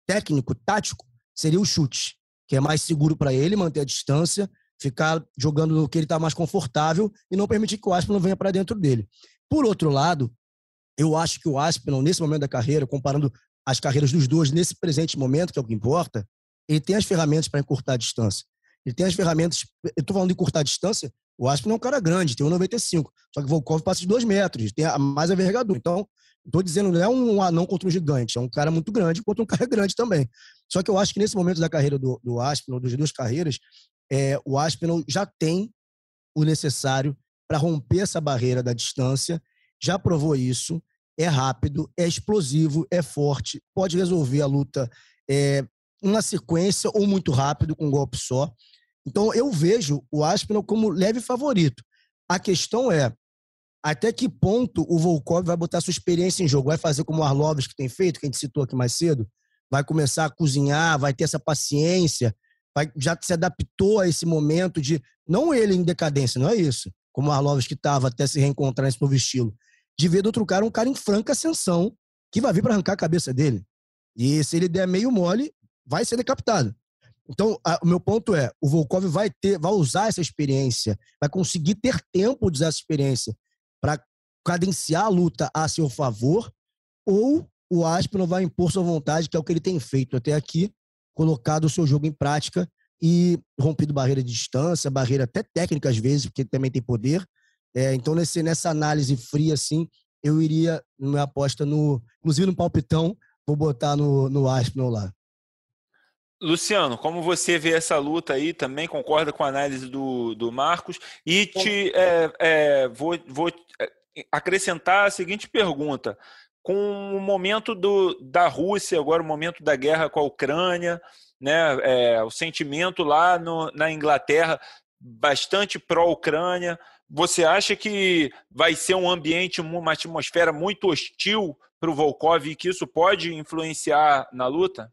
F: técnico, tático, seria o chute, que é mais seguro para ele manter a distância, ficar jogando no que ele está mais confortável e não permitir que o Aspinall venha para dentro dele. Por outro lado, eu acho que o Aspinall, nesse momento da carreira, comparando as carreiras dos dois nesse presente momento, que é o que importa, ele tem as ferramentas para encurtar a distância. Ele tem as ferramentas. Eu estou falando de encurtar a distância. O Aspinall é um cara grande, tem 1,95. Só que o Volkov passa de 2 metros, tem mais envergadura. Então, Estou dizendo, não é um anão contra um gigante, é um cara muito grande contra um cara grande também. Só que eu acho que nesse momento da carreira do, do Aspinall, das duas carreiras, é, o Aspinall já tem o necessário para romper essa barreira da distância, já provou isso, é rápido, é explosivo, é forte, pode resolver a luta é, uma sequência ou muito rápido com um golpe só. Então eu vejo o Aspinall como leve favorito. A questão é até que ponto o Volkov vai botar sua experiência em jogo? Vai fazer como o Arlovs que tem feito, que a gente citou aqui mais cedo? Vai começar a cozinhar, vai ter essa paciência, vai, já se adaptou a esse momento de. Não ele em decadência, não é isso. Como o Arlovs que estava até se reencontrar nesse novo estilo. De ver do outro cara um cara em franca ascensão que vai vir para arrancar a cabeça dele. E se ele der meio mole, vai ser decapitado. Então, a, o meu ponto é, o Volkov vai ter, vai usar essa experiência, vai conseguir ter tempo de usar essa experiência para cadenciar a luta a seu favor, ou o Aspinall vai impor sua vontade, que é o que ele tem feito até aqui, colocado o seu jogo em prática e rompido barreira de distância, barreira até técnica às vezes, porque ele também tem poder. É, então, nesse, nessa análise fria, assim, eu iria, minha aposta no, inclusive no palpitão, vou botar no, no Aspinall lá.
C: Luciano, como você vê essa luta aí, também concorda com a análise do, do Marcos? E te é, é, vou, vou é, acrescentar a seguinte pergunta. Com o momento do, da Rússia, agora o momento da guerra com a Ucrânia, né, é, o sentimento lá no, na Inglaterra bastante pró-Ucrânia, você acha que vai ser um ambiente, uma atmosfera muito hostil para o Volkov e que isso pode influenciar na luta?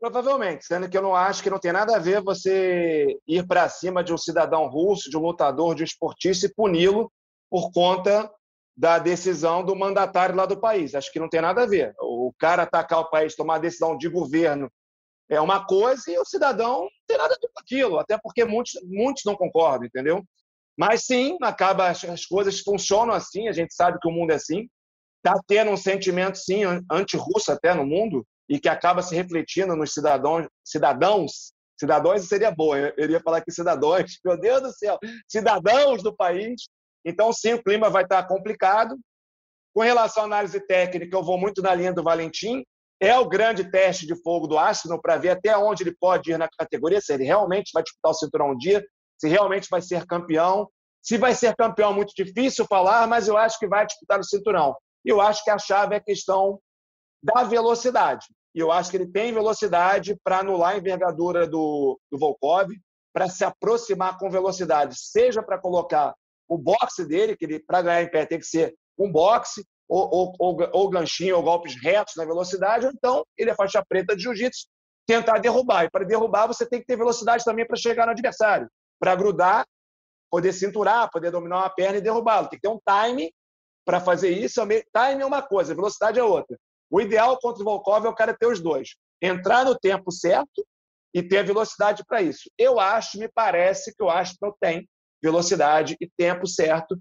E: Provavelmente, sendo que eu não acho que não tem nada a ver você ir para cima de um cidadão russo, de um lutador, de um esportista e puni-lo por conta da decisão do mandatário lá do país. Acho que não tem nada a ver. O cara atacar o país, tomar decisão de governo é uma coisa e o cidadão não tem nada a ver com aquilo, até porque muitos, muitos não concordam, entendeu? Mas sim, acaba as coisas funcionam assim, a gente sabe que o mundo é assim. Está tendo um sentimento, sim, anti-russo até no mundo, e que acaba se refletindo nos cidadãos, cidadãos, cidadãos seria boa, eu iria falar que cidadãos, meu Deus do céu, cidadãos do país. Então, sim, o clima vai estar complicado. Com relação à análise técnica, eu vou muito na linha do Valentim. É o grande teste de fogo do Arsenal para ver até onde ele pode ir na categoria, se ele realmente vai disputar o cinturão um dia, se realmente vai ser campeão. Se vai ser campeão, é muito difícil falar, mas eu acho que vai disputar o cinturão. E eu acho que a chave é a questão da velocidade. E eu acho que ele tem velocidade para anular a envergadura do, do Volkov, para se aproximar com velocidade, seja para colocar o boxe dele, que ele para ganhar em pé tem que ser um boxe, ou, ou, ou, ou ganchinho, ou golpes retos na velocidade, ou então ele é faixa preta de jiu-jitsu, tentar derrubar. E para derrubar, você tem que ter velocidade também para chegar no adversário, para grudar, poder cinturar, poder dominar uma perna e derrubá-lo. Tem que ter um time para fazer isso. Time é uma coisa, velocidade é outra. O ideal contra o Volkov é o cara ter os dois. Entrar no tempo certo e ter a velocidade para isso. Eu acho, me parece que o Astro tem velocidade e tempo certo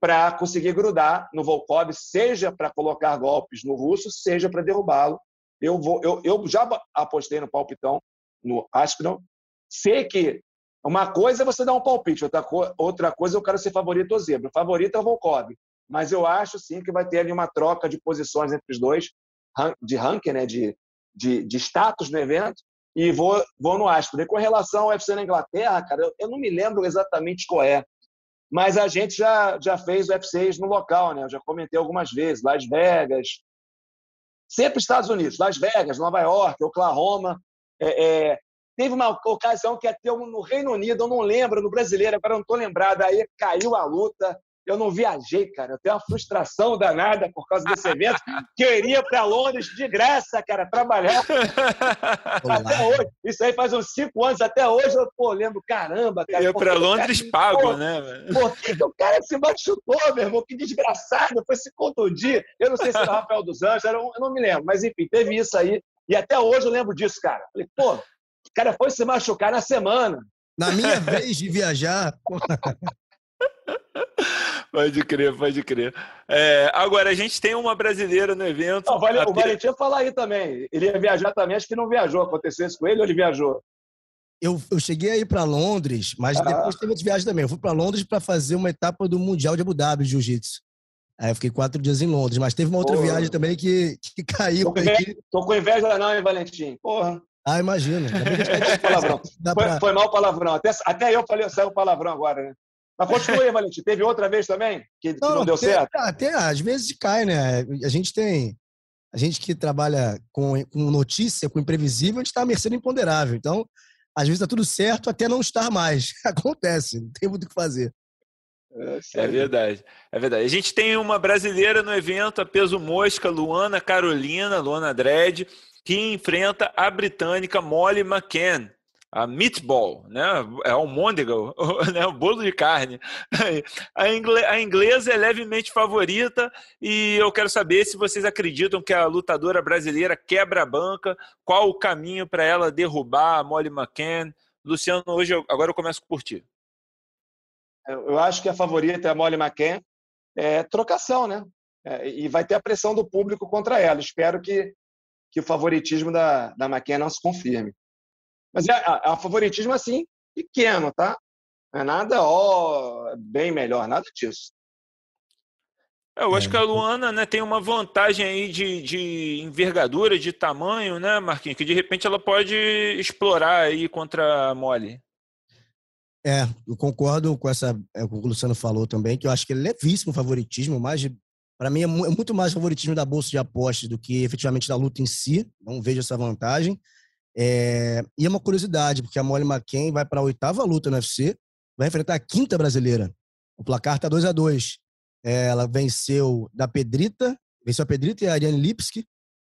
E: para conseguir grudar no Volkov, seja para colocar golpes no russo, seja para derrubá-lo. Eu, vou, eu, eu já apostei no palpitão, no Aspinall. Sei que uma coisa é você dar um palpite, outra, outra coisa eu quero ser favorito ou zebra. Favorito é o Volkov mas eu acho sim que vai ter ali uma troca de posições entre os dois, de ranking, né, de, de, de status no evento, e vou, vou no Astro. E com relação ao UFC na Inglaterra, cara, eu, eu, não me lembro exatamente qual é, mas a gente já, já fez UFCs no local, né? Eu já comentei algumas vezes, Las Vegas, sempre Estados Unidos, Las Vegas, Nova York, Oklahoma. É, é, teve uma ocasião que até no Reino Unido, eu não lembro, no brasileiro, agora não estou lembrado, aí caiu a luta, eu não viajei, cara. Eu tenho uma frustração danada por causa desse evento, que eu iria para Londres de graça, cara, trabalhar. até hoje. Isso aí faz uns cinco anos, até hoje eu pô, lembro, caramba, cara.
C: Eu para Londres cara, pago, pô, né?
E: Por que, que o cara se machucou, meu irmão? Que desgraçado, foi se contundir. Eu não sei se era o Rafael dos Anjos, eu não me lembro, mas enfim, teve isso aí. E até hoje eu lembro disso, cara. Falei, pô, cara foi se machucar na semana.
F: Na minha vez de viajar.
C: Pode crer, pode crer. É, agora, a gente tem uma brasileira no evento.
E: Não, o Valentim ia falar aí também. Ele ia viajar também, acho que não viajou. Aconteceu isso com ele ou ele viajou?
F: Eu, eu cheguei aí para Londres, mas ah. depois teve outra viagem também. Eu fui para Londres para fazer uma etapa do Mundial de Abu Dhabi de Jiu-Jitsu. Aí eu fiquei quatro dias em Londres, mas teve uma outra Porra. viagem também que, que caiu.
E: Tô com, inveja, tô com inveja não, hein, Valentim? Porra.
F: Ah, imagina.
E: palavrão. Foi, pra... foi mal palavrão. Até, até eu falei, saiu palavrão agora, né? Mas continue, Valentim. Teve outra vez também que não, que não deu certo?
F: Até, às vezes cai, né? A gente tem. A gente que trabalha com, com notícia, com imprevisível, a gente está à mercê do imponderável. Então, às vezes está tudo certo até não estar mais. Acontece, não tem muito o que fazer.
C: É, é verdade, é verdade. A gente tem uma brasileira no evento, a peso mosca, Luana Carolina, Luana Dredd, que enfrenta a britânica Molly McCann a meatball, né? É o môndega, né? o bolo de carne. A, a inglesa é levemente favorita e eu quero saber se vocês acreditam que a lutadora brasileira quebra a banca, qual o caminho para ela derrubar a Molly McCann. Luciano, hoje agora eu começo por ti.
E: Eu acho que a favorita é a Molly McCann. É trocação, né? É, e vai ter a pressão do público contra ela. Espero que, que o favoritismo da, da McCann não se confirme. Mas é, é um favoritismo assim, pequeno, tá? Não é nada, ó, bem melhor, nada disso.
C: É, eu acho que a Luana né, tem uma vantagem aí de, de envergadura, de tamanho, né, Marquinhos? Que de repente ela pode explorar aí contra a Mole.
F: É, eu concordo com essa, é, com o que o Luciano falou também, que eu acho que é levíssimo o favoritismo, mas para mim é, é muito mais favoritismo da bolsa de apostas do que efetivamente da luta em si. Não vejo essa vantagem. É, e é uma curiosidade, porque a Molly McCain vai para a oitava luta no UFC, vai enfrentar a quinta brasileira. O placar está 2 a 2 é, Ela venceu da Pedrita, venceu a Pedrita e a Ariane Lipski,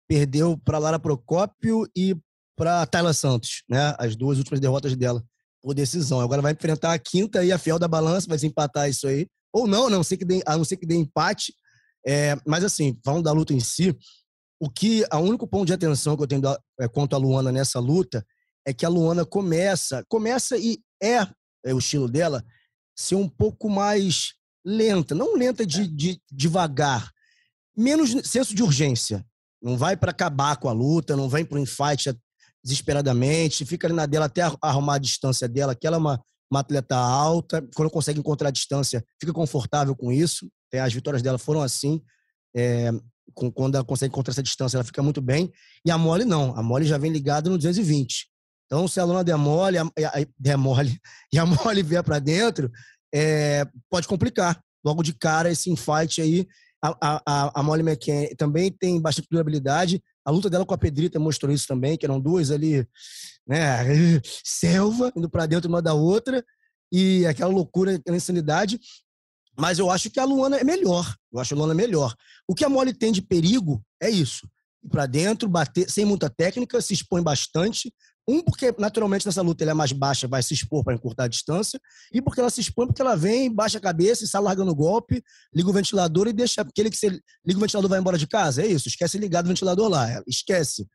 F: perdeu para Lara Procópio e para Tayla Santos, né? As duas últimas derrotas dela por decisão. Agora vai enfrentar a quinta e a fiel da balança, vai se empatar isso aí. Ou não, não sei que dê, a não ser que dê empate. É, mas assim, falando da luta em si, o que, a único ponto de atenção que eu tenho da, é, quanto a Luana nessa luta é que a Luana começa, começa e é, é o estilo dela, ser um pouco mais lenta, não lenta de, de devagar, menos senso de urgência. Não vai para acabar com a luta, não vem para o infight desesperadamente, fica ali na dela até arrumar a distância dela, que ela é uma, uma atleta alta, quando consegue encontrar a distância, fica confortável com isso. As vitórias dela foram assim. É, quando ela consegue encontrar essa distância, ela fica muito bem. E a mole não. A mole já vem ligada no 220. Então, se a luna der mole, a, a, der mole e a mole vier para dentro, é, pode complicar. Logo de cara, esse infight aí. A, a, a McCann também tem bastante durabilidade. A luta dela com a Pedrita mostrou isso também, que eram duas ali, né, selva, indo para dentro uma da outra, e aquela loucura, aquela insanidade. Mas eu acho que a Luana é melhor. Eu acho a Luana melhor. O que a Molly tem de perigo é isso. Ir para dentro, bater sem muita técnica, se expõe bastante. Um, porque naturalmente nessa luta ela é mais baixa, vai se expor para encurtar a distância. E porque ela se expõe porque ela vem, baixa a cabeça e sai largando o golpe, liga o ventilador e deixa aquele que você liga o ventilador vai embora de casa. É isso, esquece ligar o ventilador lá. Esquece.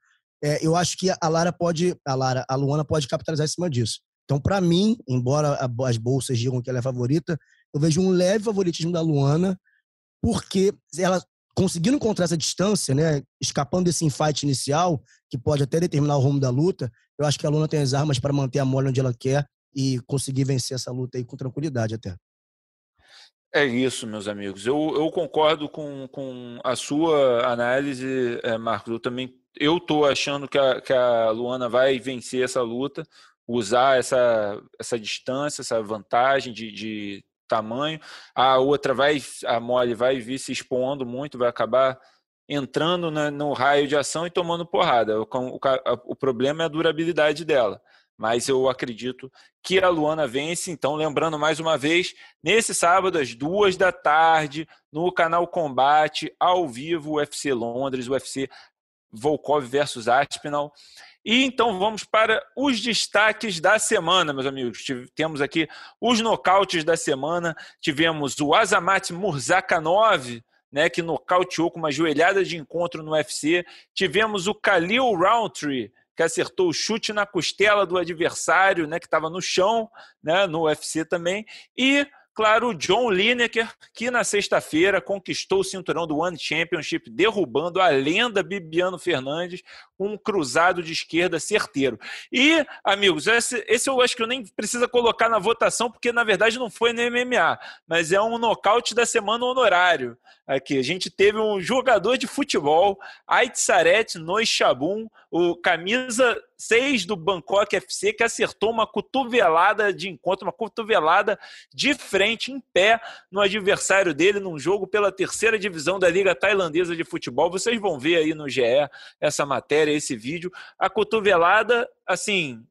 F: É, eu acho que a Lara pode, a Lara, a Luana pode capitalizar em cima disso. Então, para mim, embora as bolsas digam que ela é favorita, eu vejo um leve favoritismo da Luana, porque ela conseguindo encontrar essa distância, né, escapando desse infight inicial, que pode até determinar o rumo da luta, eu acho que a Luna tem as armas para manter a mole onde ela quer e conseguir vencer essa luta aí com tranquilidade até.
C: É isso, meus amigos. Eu, eu concordo com, com a sua análise, é, Marcos. Eu também eu tô achando que a, que a Luana vai vencer essa luta, usar essa, essa distância, essa vantagem de, de tamanho. A outra vai, a mole vai vir se expondo muito, vai acabar entrando no raio de ação e tomando porrada. O, o, o, problema é a durabilidade dela. Mas eu acredito que a Luana vence. Então, lembrando mais uma vez, nesse sábado, às duas da tarde, no canal Combate, ao vivo, UFC Londres, UFC Volkov versus Aspinall. E então vamos para os destaques da semana, meus amigos. Temos aqui os nocautes da semana. Tivemos o Azamat Murzakanov, né, que nocauteou com uma joelhada de encontro no UFC. Tivemos o Khalil Roundtree, que acertou o chute na costela do adversário, né, que estava no chão, né, no UFC também. E Claro, John Lineker, que na sexta-feira conquistou o cinturão do One Championship, derrubando a lenda Bibiano Fernandes com um cruzado de esquerda certeiro. E, amigos, esse, esse eu acho que eu nem precisa colocar na votação, porque na verdade não foi no MMA, mas é um nocaute da semana honorário. Aqui, a gente teve um jogador de futebol, Aitsaret Noichabum, O camisa 6 do Bangkok FC que acertou uma cotovelada de encontro, uma cotovelada de frente, em pé, no adversário dele, num jogo pela terceira divisão da Liga Tailandesa de Futebol. Vocês vão ver aí no GE essa matéria, esse vídeo. A cotovelada, assim,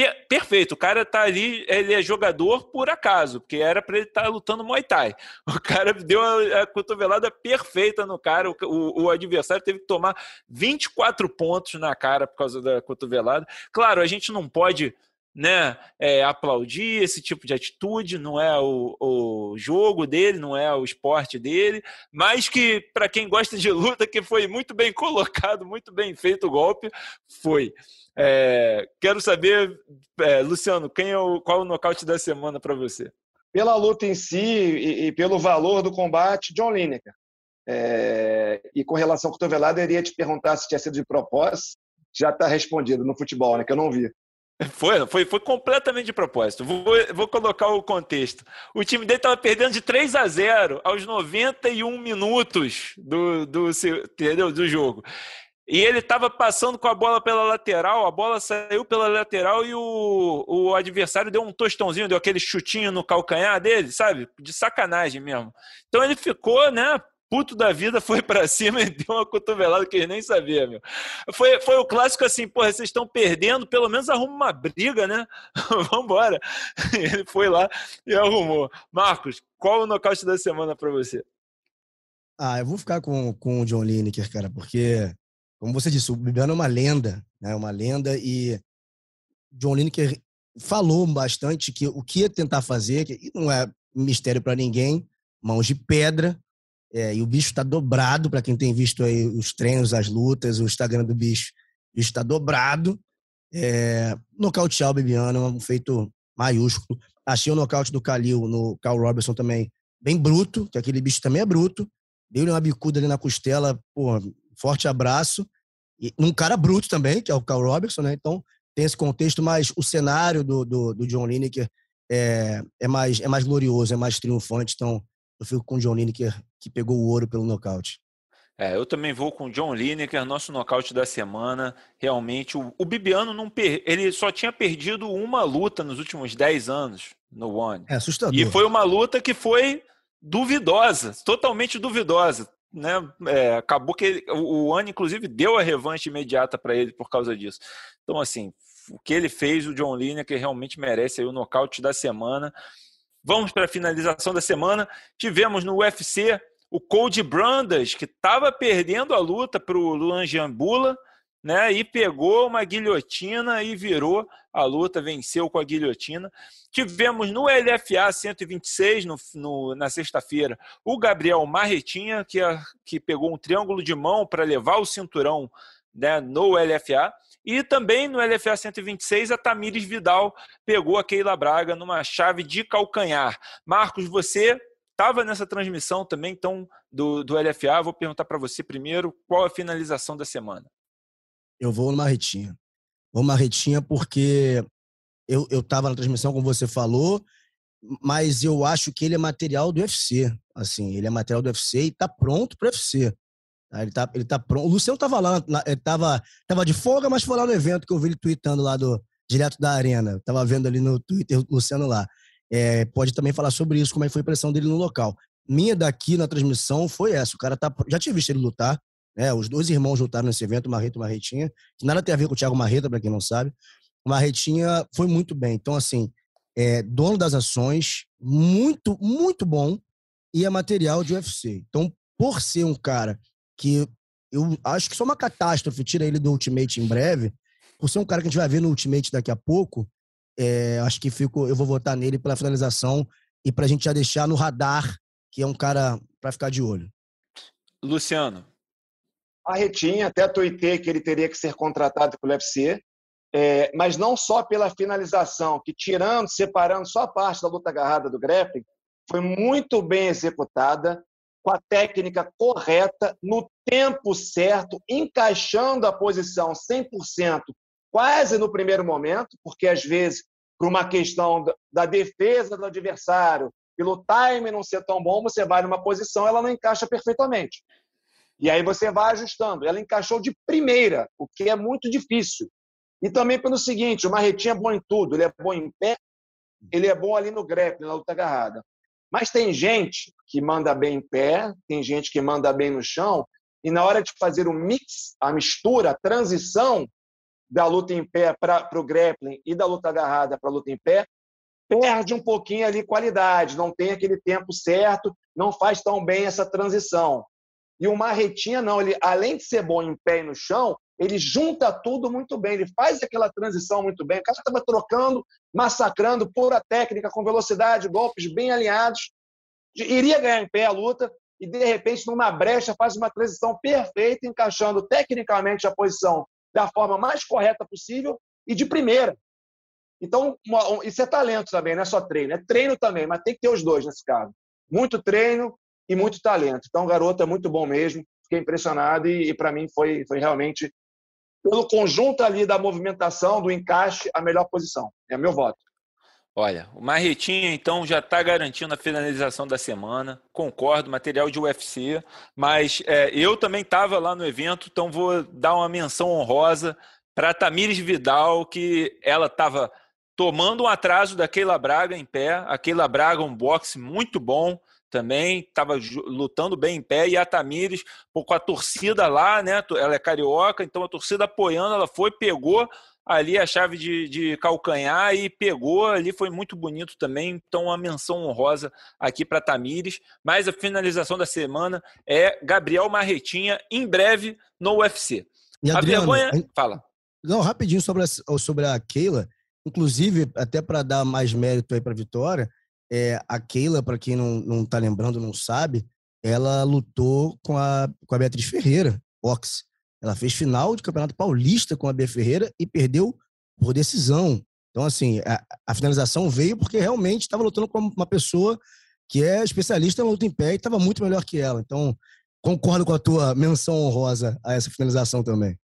C: Per perfeito, o cara tá ali, ele é jogador por acaso, porque era para ele estar tá lutando Muay Thai. O cara deu a, a cotovelada perfeita no cara, o, o, o, adversário teve que tomar 24 pontos na cara por causa da cotovelada. Claro, a gente não pode né, é, aplaudir esse tipo de atitude, não é o, o jogo dele, não é o esporte dele, mas que para quem gosta de luta, que foi muito bem colocado, muito bem feito o golpe, foi. É, quero saber, é, Luciano, quem é o, qual o nocaute da semana para você?
E: Pela luta em si e, e, pelo valor do combate, John Lineker. É, e com relação ao cotovelado, eu iria te perguntar se tinha sido de propósito. Já está respondido no futebol, né? Que eu não vi.
C: Foi, foi, foi completamente de propósito. Vou, vou colocar o contexto. O time dele estava perdendo de 3 a 0 aos 91 minutos do, do, entendeu? do jogo. E ele estava passando com a bola pela lateral, a bola saiu pela lateral e o, o adversário deu um tostãozinho, deu aquele chutinho no calcanhar dele, sabe? De sacanagem mesmo. Então ele ficou, né, puto da vida, foi para cima e deu uma cotovelada que ele nem sabia, meu. Foi, foi o clássico assim, porra, vocês estão perdendo, pelo menos arruma uma briga, né? Vambora. Ele foi lá e arrumou. Marcos, qual o nocaute da semana para você?
F: Ah, eu vou ficar com, com o John Lineker, cara, porque como você disse, o Bibiano é uma lenda, né? Uma lenda e John Lineker falou bastante que o que ia tentar fazer, que não é mistério para ninguém, mãos de pedra, é, e o bicho está dobrado, para quem tem visto aí os treinos, as lutas, o Instagram do bicho, o bicho está dobrado. É, nocautear o Bibiano um feito maiúsculo. Achei o nocaute do Kalil no Carl Robertson também bem bruto, que aquele bicho também é bruto. Deu-lhe uma bicuda ali na costela, pô, forte abraço. E um cara bruto também, que é o Carl Robertson, né? Então tem esse contexto, mas o cenário do, do, do John Lineker é, é, mais, é mais glorioso, é mais triunfante. Então eu fico com o John Lineker, que pegou o ouro pelo nocaute.
C: É, eu também vou com o John Lineker, nosso nocaute da semana. Realmente, o, o Bibiano não per... ele só tinha perdido uma luta nos últimos 10 anos no One.
F: É assustador.
C: E foi uma luta que foi duvidosa, totalmente duvidosa né, é, acabou que ele, o, o Ano, inclusive, deu a revanche imediata para ele por causa disso. Então, assim, o que ele fez, o John Lineker realmente merece aí o nocaute da semana. Vamos para a finalização da semana. Tivemos no UFC o Cody Brandas, que estava perdendo a luta para o Luan Jambula, né? E pegou uma guilhotina e virou a luta, venceu com a guilhotina. Tivemos no LFA 126, no, no na sexta-feira, o Gabriel Marretinha, que, que pegou um triângulo de mão para levar o cinturão né, no LFA. E também no LFA 126, a Tamires Vidal pegou a Keila Braga numa chave de calcanhar. Marcos, você estava nessa transmissão também, então, do, do LFA. Vou perguntar para você primeiro qual a finalização da semana.
F: Eu vou no Marretinha. Vou no Marretinha porque eu, eu tava na transmissão, como você falou, mas eu acho que ele é material do UFC. Assim, ele é material do UFC e tá pronto pro UFC. Ele tá, ele tá pronto. O Luciano tava lá, ele tava, tava de folga, mas foi lá no evento que eu vi ele tweetando lá do, direto da arena. Eu tava vendo ali no Twitter o Luciano lá. É, pode também falar sobre isso, como é foi a impressão dele no local. Minha daqui na transmissão foi essa. O cara tá. Já tinha visto ele lutar, né? Os dois irmãos lutaram nesse evento, Marreta e Marretinha, que nada tem a ver com o Thiago Marreta, para quem não sabe. O Marretinha foi muito bem. Então, assim, é dono das ações, muito, muito bom, e é material de UFC. Então, por ser um cara que eu acho que só uma catástrofe tira ele do Ultimate em breve, por ser um cara que a gente vai ver no Ultimate daqui a pouco, é, acho que fico, eu vou votar nele pela finalização e para a gente já deixar no radar, que é um cara para ficar de olho.
C: Luciano.
E: A Retinha, até tuitei que ele teria que ser contratado pelo UFC, é, mas não só pela finalização, que tirando, separando só a parte da luta agarrada do grappling, foi muito bem executada, com a técnica correta, no tempo certo, encaixando a posição 100%, quase no primeiro momento, porque às vezes, por uma questão da defesa do adversário, pelo time não ser tão bom, você vai numa posição, ela não encaixa perfeitamente. E aí você vai ajustando. Ela encaixou de primeira, o que é muito difícil. E também pelo seguinte, o Marretinho é bom em tudo. Ele é bom em pé, ele é bom ali no grappling, na luta agarrada. Mas tem gente que manda bem em pé, tem gente que manda bem no chão, e na hora de fazer o mix, a mistura, a transição da luta em pé para o grappling e da luta agarrada para a luta em pé, perde um pouquinho ali qualidade, não tem aquele tempo certo, não faz tão bem essa transição. E o Marretinha não, ele além de ser bom em pé e no chão, ele junta tudo muito bem, ele faz aquela transição muito bem. O cara estava trocando, massacrando, pura técnica, com velocidade, golpes bem alinhados. Iria ganhar em pé a luta e, de repente, numa brecha, faz uma transição perfeita, encaixando tecnicamente a posição da forma mais correta possível e de primeira. Então, isso é talento também, não é só treino. É treino também, mas tem que ter os dois nesse caso. Muito treino e muito talento. Então, o garoto é muito bom mesmo. Fiquei impressionado e, e para mim, foi, foi realmente pelo conjunto ali da movimentação, do encaixe, a melhor posição. É meu voto.
C: Olha, o Marretinha, então, já está garantindo a finalização da semana. Concordo, material de UFC. Mas é, eu também estava lá no evento, então vou dar uma menção honrosa para Tamires Vidal, que ela estava tomando um atraso da Keila Braga em pé. A Keila Braga, um boxe muito bom também, estava lutando bem em pé, e a Tamires, com a torcida lá, né? Ela é carioca, então a torcida apoiando, ela foi, pegou ali a chave de, de calcanhar e pegou ali, foi muito bonito também. Então, uma menção honrosa aqui para Tamires. Mas a finalização da semana é Gabriel Marretinha, em breve no UFC.
F: E a Adriano, vergonha. Fala. Não, rapidinho sobre a, sobre a Keila. Inclusive, até para dar mais mérito aí para a vitória, é, a Keila, para quem não, não tá lembrando, não sabe, ela lutou com a, com a Beatriz Ferreira, boxe. Ela fez final de Campeonato Paulista com a Bia Ferreira e perdeu por decisão. Então, assim, a, a finalização veio porque realmente estava lutando com uma pessoa que é especialista em luta em pé e estava muito melhor que ela. Então, concordo com a tua menção honrosa a essa finalização também.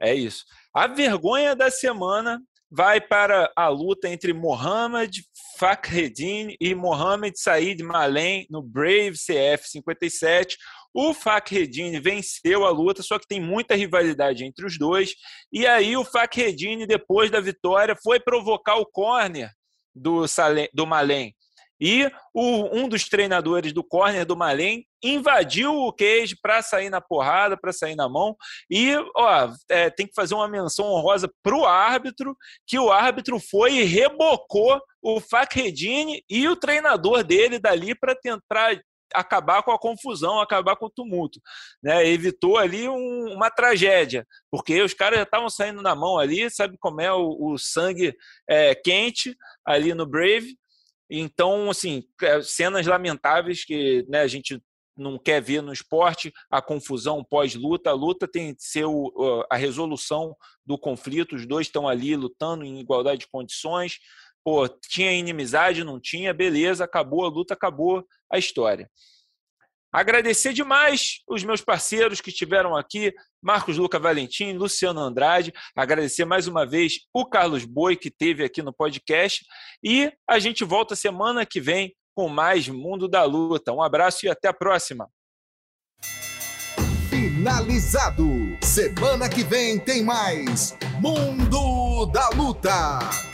C: É isso. A vergonha da semana vai para a luta entre Mohamed Fakhreddin e Mohamed Said Malem no Brave CF 57. O Fakhreddin venceu a luta, só que tem muita rivalidade entre os dois. E aí o Fakhreddin, depois da vitória, foi provocar o corner do, Salem, do Malem. E o, um dos treinadores do corner do Malém invadiu o cage para sair na porrada, para sair na mão. E ó, é, tem que fazer uma menção honrosa para o árbitro, que o árbitro foi e rebocou o Fakredini e o treinador dele dali para tentar acabar com a confusão, acabar com o tumulto. Né? Evitou ali um, uma tragédia, porque os caras já estavam saindo na mão ali, sabe como é o, o sangue é, quente ali no Brave. Então, assim, é, cenas lamentáveis que né, a gente não quer ver no esporte, a confusão pós-luta. A luta tem que ser a resolução do conflito, os dois estão ali lutando em igualdade de condições. Pô, tinha inimizade, não tinha, beleza, acabou a luta, acabou a história. Agradecer demais os meus parceiros que estiveram aqui, Marcos Luca Valentim, Luciano Andrade. Agradecer mais uma vez o Carlos Boi, que teve aqui no podcast. E a gente volta semana que vem com mais Mundo da Luta. Um abraço e até a próxima.
B: Finalizado. Semana que vem tem mais Mundo da Luta.